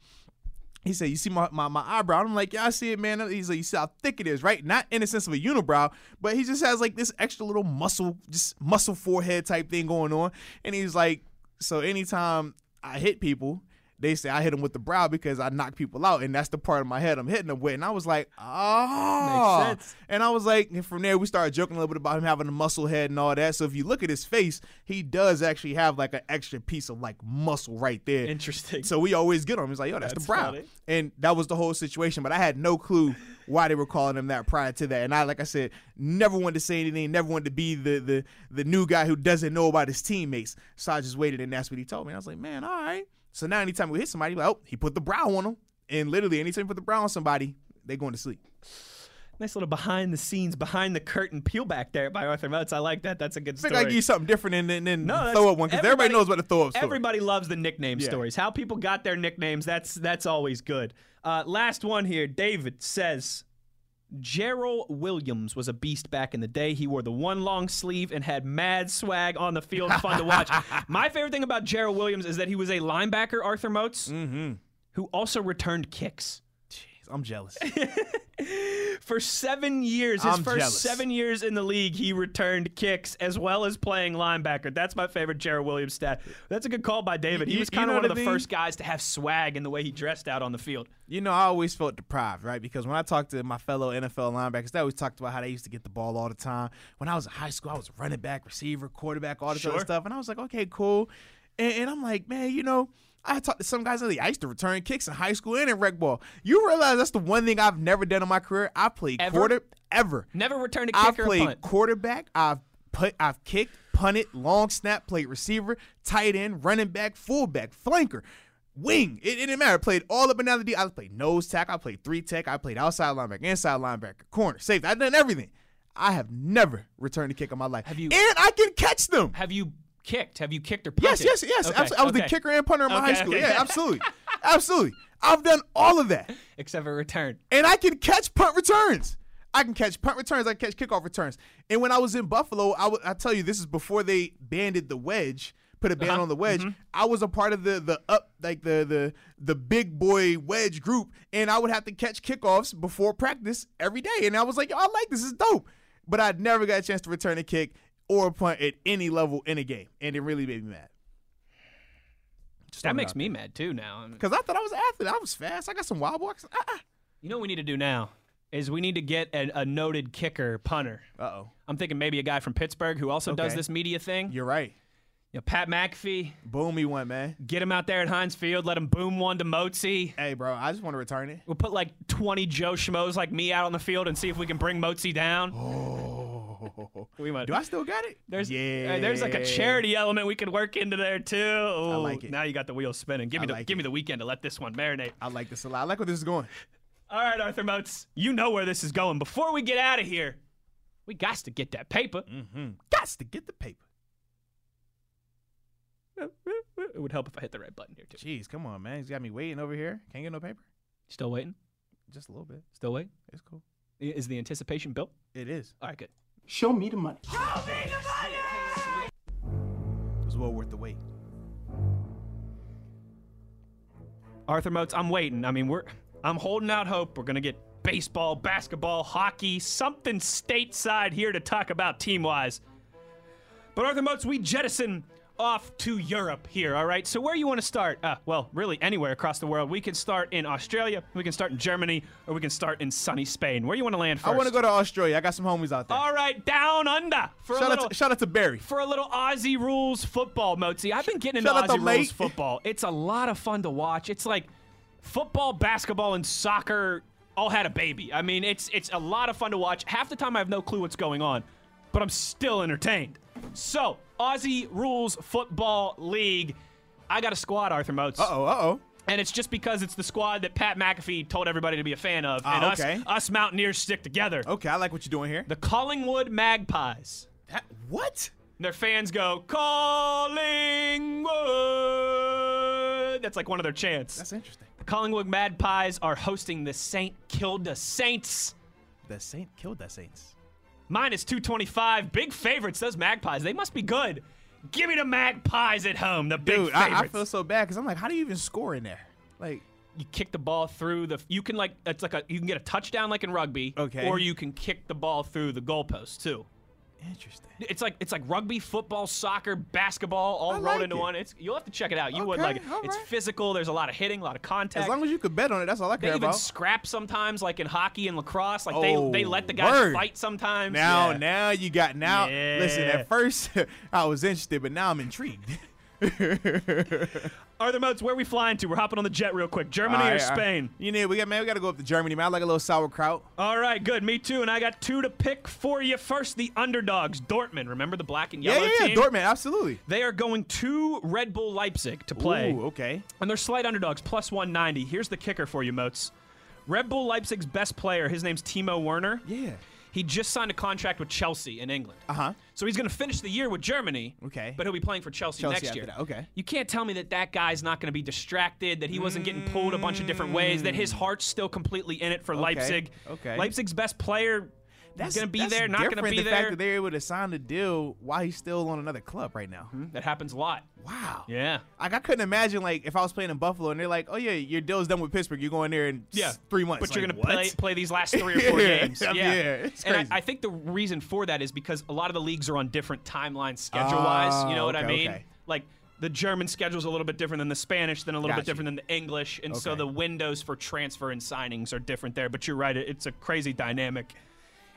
He said, you see my, my, my eyebrow? I'm like, yeah, I see it, man. He's like, you see how thick it is, right? Not in the sense of a unibrow, but he just has like this extra little muscle, just muscle forehead type thing going on. And he's like, so anytime I hit people, they say I hit them with the brow because I knock people out, and that's the part of my head I'm hitting them with. And I was like, oh, sense. And I was like, and from there we started joking a little bit about him having a muscle head and all that. So if you look at his face, he does actually have like an extra piece of like muscle right there. Interesting. So we always get on him. He's like, yo, that's, That's the brow. funny. And that was the whole situation. But I had no clue why they were calling him that prior to that. And I, like I said, never wanted to say anything, never wanted to be the the the new guy who doesn't know about his teammates. So I just waited and that's what he told me. And I was like, man, all right. So now anytime we hit somebody, like, oh, he put the brow on them. And literally anytime you put the brow on somebody, they going to sleep. Nice little behind the scenes, behind the curtain peel back there by Arthur Moats. I like that. That's a good I think. I give you something different than, than No, throw up one because everybody, everybody- knows about the throw up story. Everybody loves the nickname Yeah. stories. How people got their nicknames, that's that's always good. Uh, last one here. David says Gerald Williams was a beast back in the day. He wore the one long sleeve and had mad swag on the field. Fun to watch. My favorite thing about Gerald Williams is that he was a linebacker, Arthur Moats, Mm-hmm. who also returned kicks. I'm jealous. For seven years, his I'm first jealous. seven years in the league, he returned kicks as well as playing linebacker. That's my favorite Gerald Williams stat. That's a good call by David. He You- was kind of one of the mean? first guys to have swag in the way he dressed out on the field. You know, I always felt deprived, right? Because when I talked to my fellow NFL linebackers, they always talked about how they used to get the ball all the time. When I was in high school, I was running back, receiver, quarterback, all this Sure. other stuff. And I was like, okay, cool. And, and I'm like, man, you know, I talked to some guys. in the league. I used to return kicks in high school and in rec ball. You realize that's the one thing I've never done in my career. I played Ever? quarter ever. Never returned a I've kick a played punt. quarterback. I've put. I've kicked, punted, long snap, played receiver, tight end, running back, fullback, flanker, wing. It, it didn't matter. I played all up and down the D. I played nose tack. I played three tech. I played outside linebacker, inside linebacker, corner, safety. I've done everything. I have never returned a kick in my life. Have you- And I can catch them. Have you kicked? Have you kicked or Yes, punted? yes, yes. Okay, absolutely. I was the kicker and punter in my Okay, high school. Yeah, absolutely, absolutely. I've done all of that Except for return. and I can catch punt returns. I can catch punt returns. I can catch kickoff returns. And when I was in Buffalo, I would I tell you this is before they banded the wedge, put a band Uh-huh. on the wedge. I was a part of the the up like the the the big boy wedge group, and I would have to catch kickoffs before practice every day. And I was like, Yo, I like this. This is dope. But I never got a chance to return a kick or a punt at any level in a game, and it really made me mad. That makes me mad too now. because I thought I was an athlete. I was fast. I got some wild walks. Uh You know what we need to do now is we need to get a, a noted kicker punter. oh, I'm thinking maybe a guy from Pittsburgh who also does this media thing. you're right. You know, Pat McAfee, Boom, he went, man. get him out there at Heinz Field, let him boom one to Motzi. Hey, bro, I just want to return it. We'll put like 20 Joe Schmoes like me out on the field and see if we can bring Motzi down. Oh. We might. Do I still got it? There's yeah. uh, there's like a charity element we could work into there too. I like it. Now you got the wheels spinning. Give me I the like give it. me the weekend to let this one marinate. I like this a lot. I like where this is going. All right, Arthur Moats, you know where this is going. Before we get out of here, we got to get that paper. Mm-hmm. Gots to get the paper. It would help if I hit the right button here too. Jeez, come on, man. He's got me waiting over here. Can't get no paper. Still waiting? Just a little bit. Still waiting? It's cool. Is the anticipation built? It is. All right, good. Show me the money. Show me the money! It was well worth the wait. Arthur Moats, I'm waiting. I mean, we're I'm holding out hope. We're gonna get baseball, basketball, hockey, something stateside here to talk about team wise. But Arthur Moats, we jettison off to Europe here, all right? So where you want to start? Uh, well, really anywhere across the world. We can start in Australia, we can start in Germany, or we can start in sunny Spain. Where you want to land first? I want to go to Australia. I got some homies out there. All right, down under for a shout, little out to, shout out to Barry. for a little Aussie rules football, Mozi. I've been getting into Shout Aussie rules Late. football. It's a lot of fun to watch. It's like football, basketball, and soccer all had a baby. I mean, it's it's a lot of fun to watch. Half the time I have no clue what's going on, but I'm still entertained. So, Aussie Rules Football League. I got a squad, Arthur Moats. Uh oh, uh oh. And it's just because it's the squad that Pat McAfee told everybody to be a fan of. Ah, and us, okay. us Mountaineers stick together. Okay, I like what you're doing here. The Collingwood Magpies. That, what? Their fans go, Collingwood. That's like one of their chants. That's interesting. the Collingwood Magpies are hosting the St. Kilda Saints. The Saint killed that Saints. Minus 225. Big favorites, those Magpies. They must be good. Give me the Magpies at home, the big Dude, I. I feel so bad because I'm like, how do you even score in there? Like, you kick the ball through the. You can like it's like a you can get a touchdown like in rugby. Okay. Or you can kick the ball through the goalpost too. Interesting. It's like it's like rugby, football, soccer, basketball, all I rolled like into it. one. It's you'll have to check it out. You would like it. It's right. physical. There's a lot of hitting, a lot of contact. As long as you could bet on it, that's all I care they even about. scrap sometimes, like in hockey and lacrosse. Like Oh, they they let the guys word. fight sometimes. Now, Yeah. now you got now. Listen, at first I was interested, but now I'm intrigued. Arthur Moats, where are we flying to? We're hopping on the jet real quick. Germany or right. Spain? You need, we got man, we got to go up to Germany, man. I like a little sauerkraut. All right, good. Me too. And I got two to pick for you. First, the underdogs, Dortmund. Remember the black and Yeah, yellow yeah, yeah. team? Dortmund, absolutely. They are going to Red Bull Leipzig to play. Ooh, okay. And they're slight underdogs, plus 190. Here's the kicker for you, Moats. Red Bull Leipzig's best player, his name's Timo Werner. Yeah. He just signed a contract with Chelsea in England. Uh huh. So he's going to finish the year with Germany. Okay. But he'll be playing for Chelsea, Chelsea next year. that, okay. You can't tell me that that guy's not going to be distracted, that he wasn't getting pulled a bunch of different ways, that his heart's still completely in it for Leipzig. okay. Leipzig's best player That's going to be there, not going to be the there. fact that they're able to sign the deal while he's still on another club right now. Mm-hmm. that happens a lot. Wow. Yeah. Like I couldn't imagine like if I was playing in Buffalo and they're like, "Oh yeah, your deal's done with Pittsburgh. You're going there in Yeah, three months." But you're gonna play play these last three or four games. yeah, Yeah, it's and. I, I think the reason for that is because a lot of the leagues are on different timelines schedule wise. you know oh, what I okay, mean? okay. Like the German schedule's a little bit different than the Spanish, then a little bit different than the English, and so the windows for transfer and signings are different there. But you're right; it's a crazy dynamic.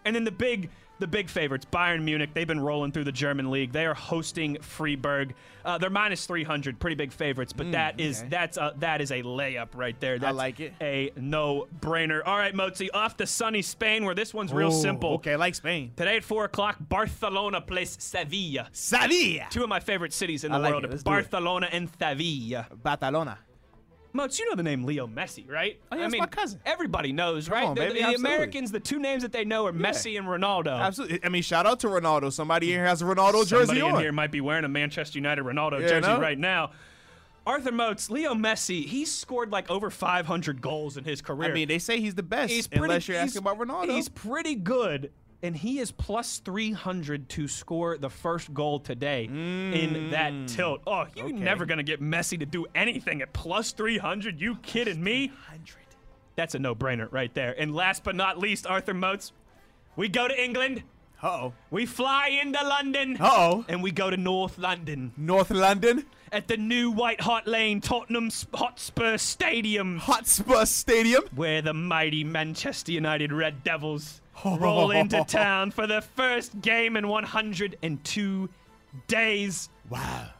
And then the big, the big favorites, Bayern Munich. They've been rolling through the German league. They are hosting Freiburg. Uh, they're minus 300, pretty big favorites. But that is okay. that's a, that is a layup right there. That's like it. A no-brainer. All right, Motzi, off to sunny Spain, where this one's real Oh, simple. Okay, I like Spain. Today at four o'clock, Barcelona plays Sevilla. Sevilla. Two of my favorite cities in the I like world, it. Let's do it. Barcelona and Sevilla. Barcelona. Moats, you know the name Leo Messi, right? Oh, yeah, I mean, my cousin. Everybody knows, right? on, the baby, the. Americans, the two names that they know are Messi and Ronaldo. Absolutely. I mean, shout out to Ronaldo. Somebody in here has a Ronaldo jersey Somebody in on. here might be wearing a Manchester United Ronaldo Yeah, jersey no? right now. Arthur Moats, Leo Messi, he's scored like over 500 goals in his career. I mean, they say he's the best. he's pretty, unless you're asking about Ronaldo. He's pretty good, and he is plus 300 to score the first goal today in that tilt. Oh, you're Mm. Okay. never going to get Messi to do anything at plus 300. You kidding me? That's a no-brainer right there. And last but not least, Arthur Moats, we go to England. Uh oh. We fly into London. Uh oh. And we go to North London North London at the new White Hart Lane Tottenham Hotspur Stadium, Hotspur Stadium. where the mighty Manchester United Red Devils roll into town for the first game in 102 days. Wow.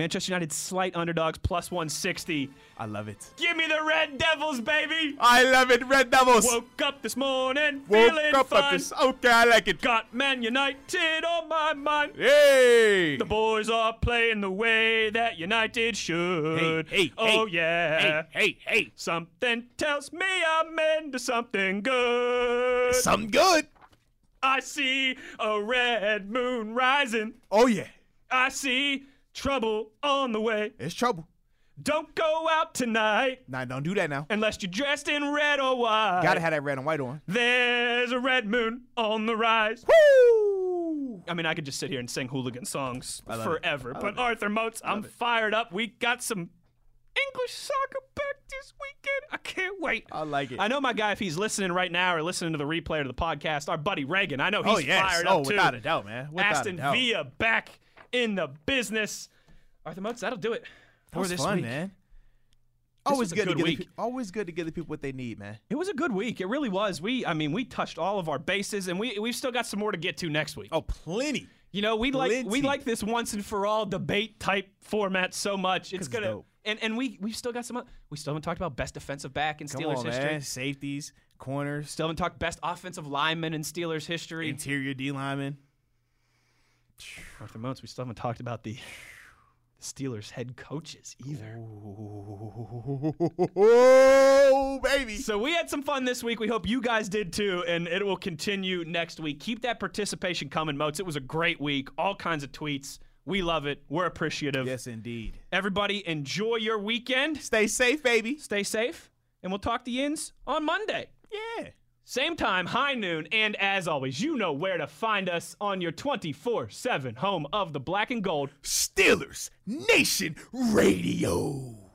Manchester United slight underdogs plus 160. I love it. Give me the Red Devils, baby. I love it, Red Devils. Woke up this morning Woke feeling up this. Okay, I like it. Got Man United on my mind. Hey. The boys are playing the way that United should. Hey, hey, oh hey. yeah. Hey, hey, hey. Something tells me I'm into something good. Something good. I see a red moon rising. Oh yeah, I see trouble on the way. it's trouble. Don't go out tonight Nah, don't do that now. unless you're dressed in red or white. Gotta have that red and white on. There's a red moon on the rise. Woo! I mean, I could just sit here and sing hooligan songs forever, but Arthur Moats, I'm fired up. We got some English soccer back this weekend. I can't wait. I like it. I know my guy, if he's listening right now or listening to the replay or the podcast, our buddy Reagan, I know oh, he's oh yes. fired oh, up too. without a doubt, man. Without Aston. Villa back in the business. Arthur Moats, that'll do it for this fun, week. man. This Always good, good to give week. The, always good to give the people what they need, man. It was a good week. It really was. We, I mean, we touched all of our bases, and we we've still got some more to get to next week. Oh, plenty. You know, we like we like this once and for all debate type format so much. It's gonna dope. and and we we've still got some. We still haven't talked about best defensive back in Come Steelers on, history. man. Safeties, corners, Still haven't talked best offensive lineman in Steelers history. interior D lineman. Arthur Moats. We still haven't talked about the, the Steelers head coaches either. Oh, baby. So we had some fun this week. We hope you guys did too, and it will continue next week. Keep that participation coming, Moats. It was a great week. All kinds of tweets. We love it. We're appreciative. Yes, indeed. Everybody, enjoy your weekend. Stay safe, baby. Stay safe, and we'll talk to Yins on Monday. Yeah. Same time, high noon, and as always, you know where to find us on your 24 7 home of the black and gold. Steelers Nation Radio.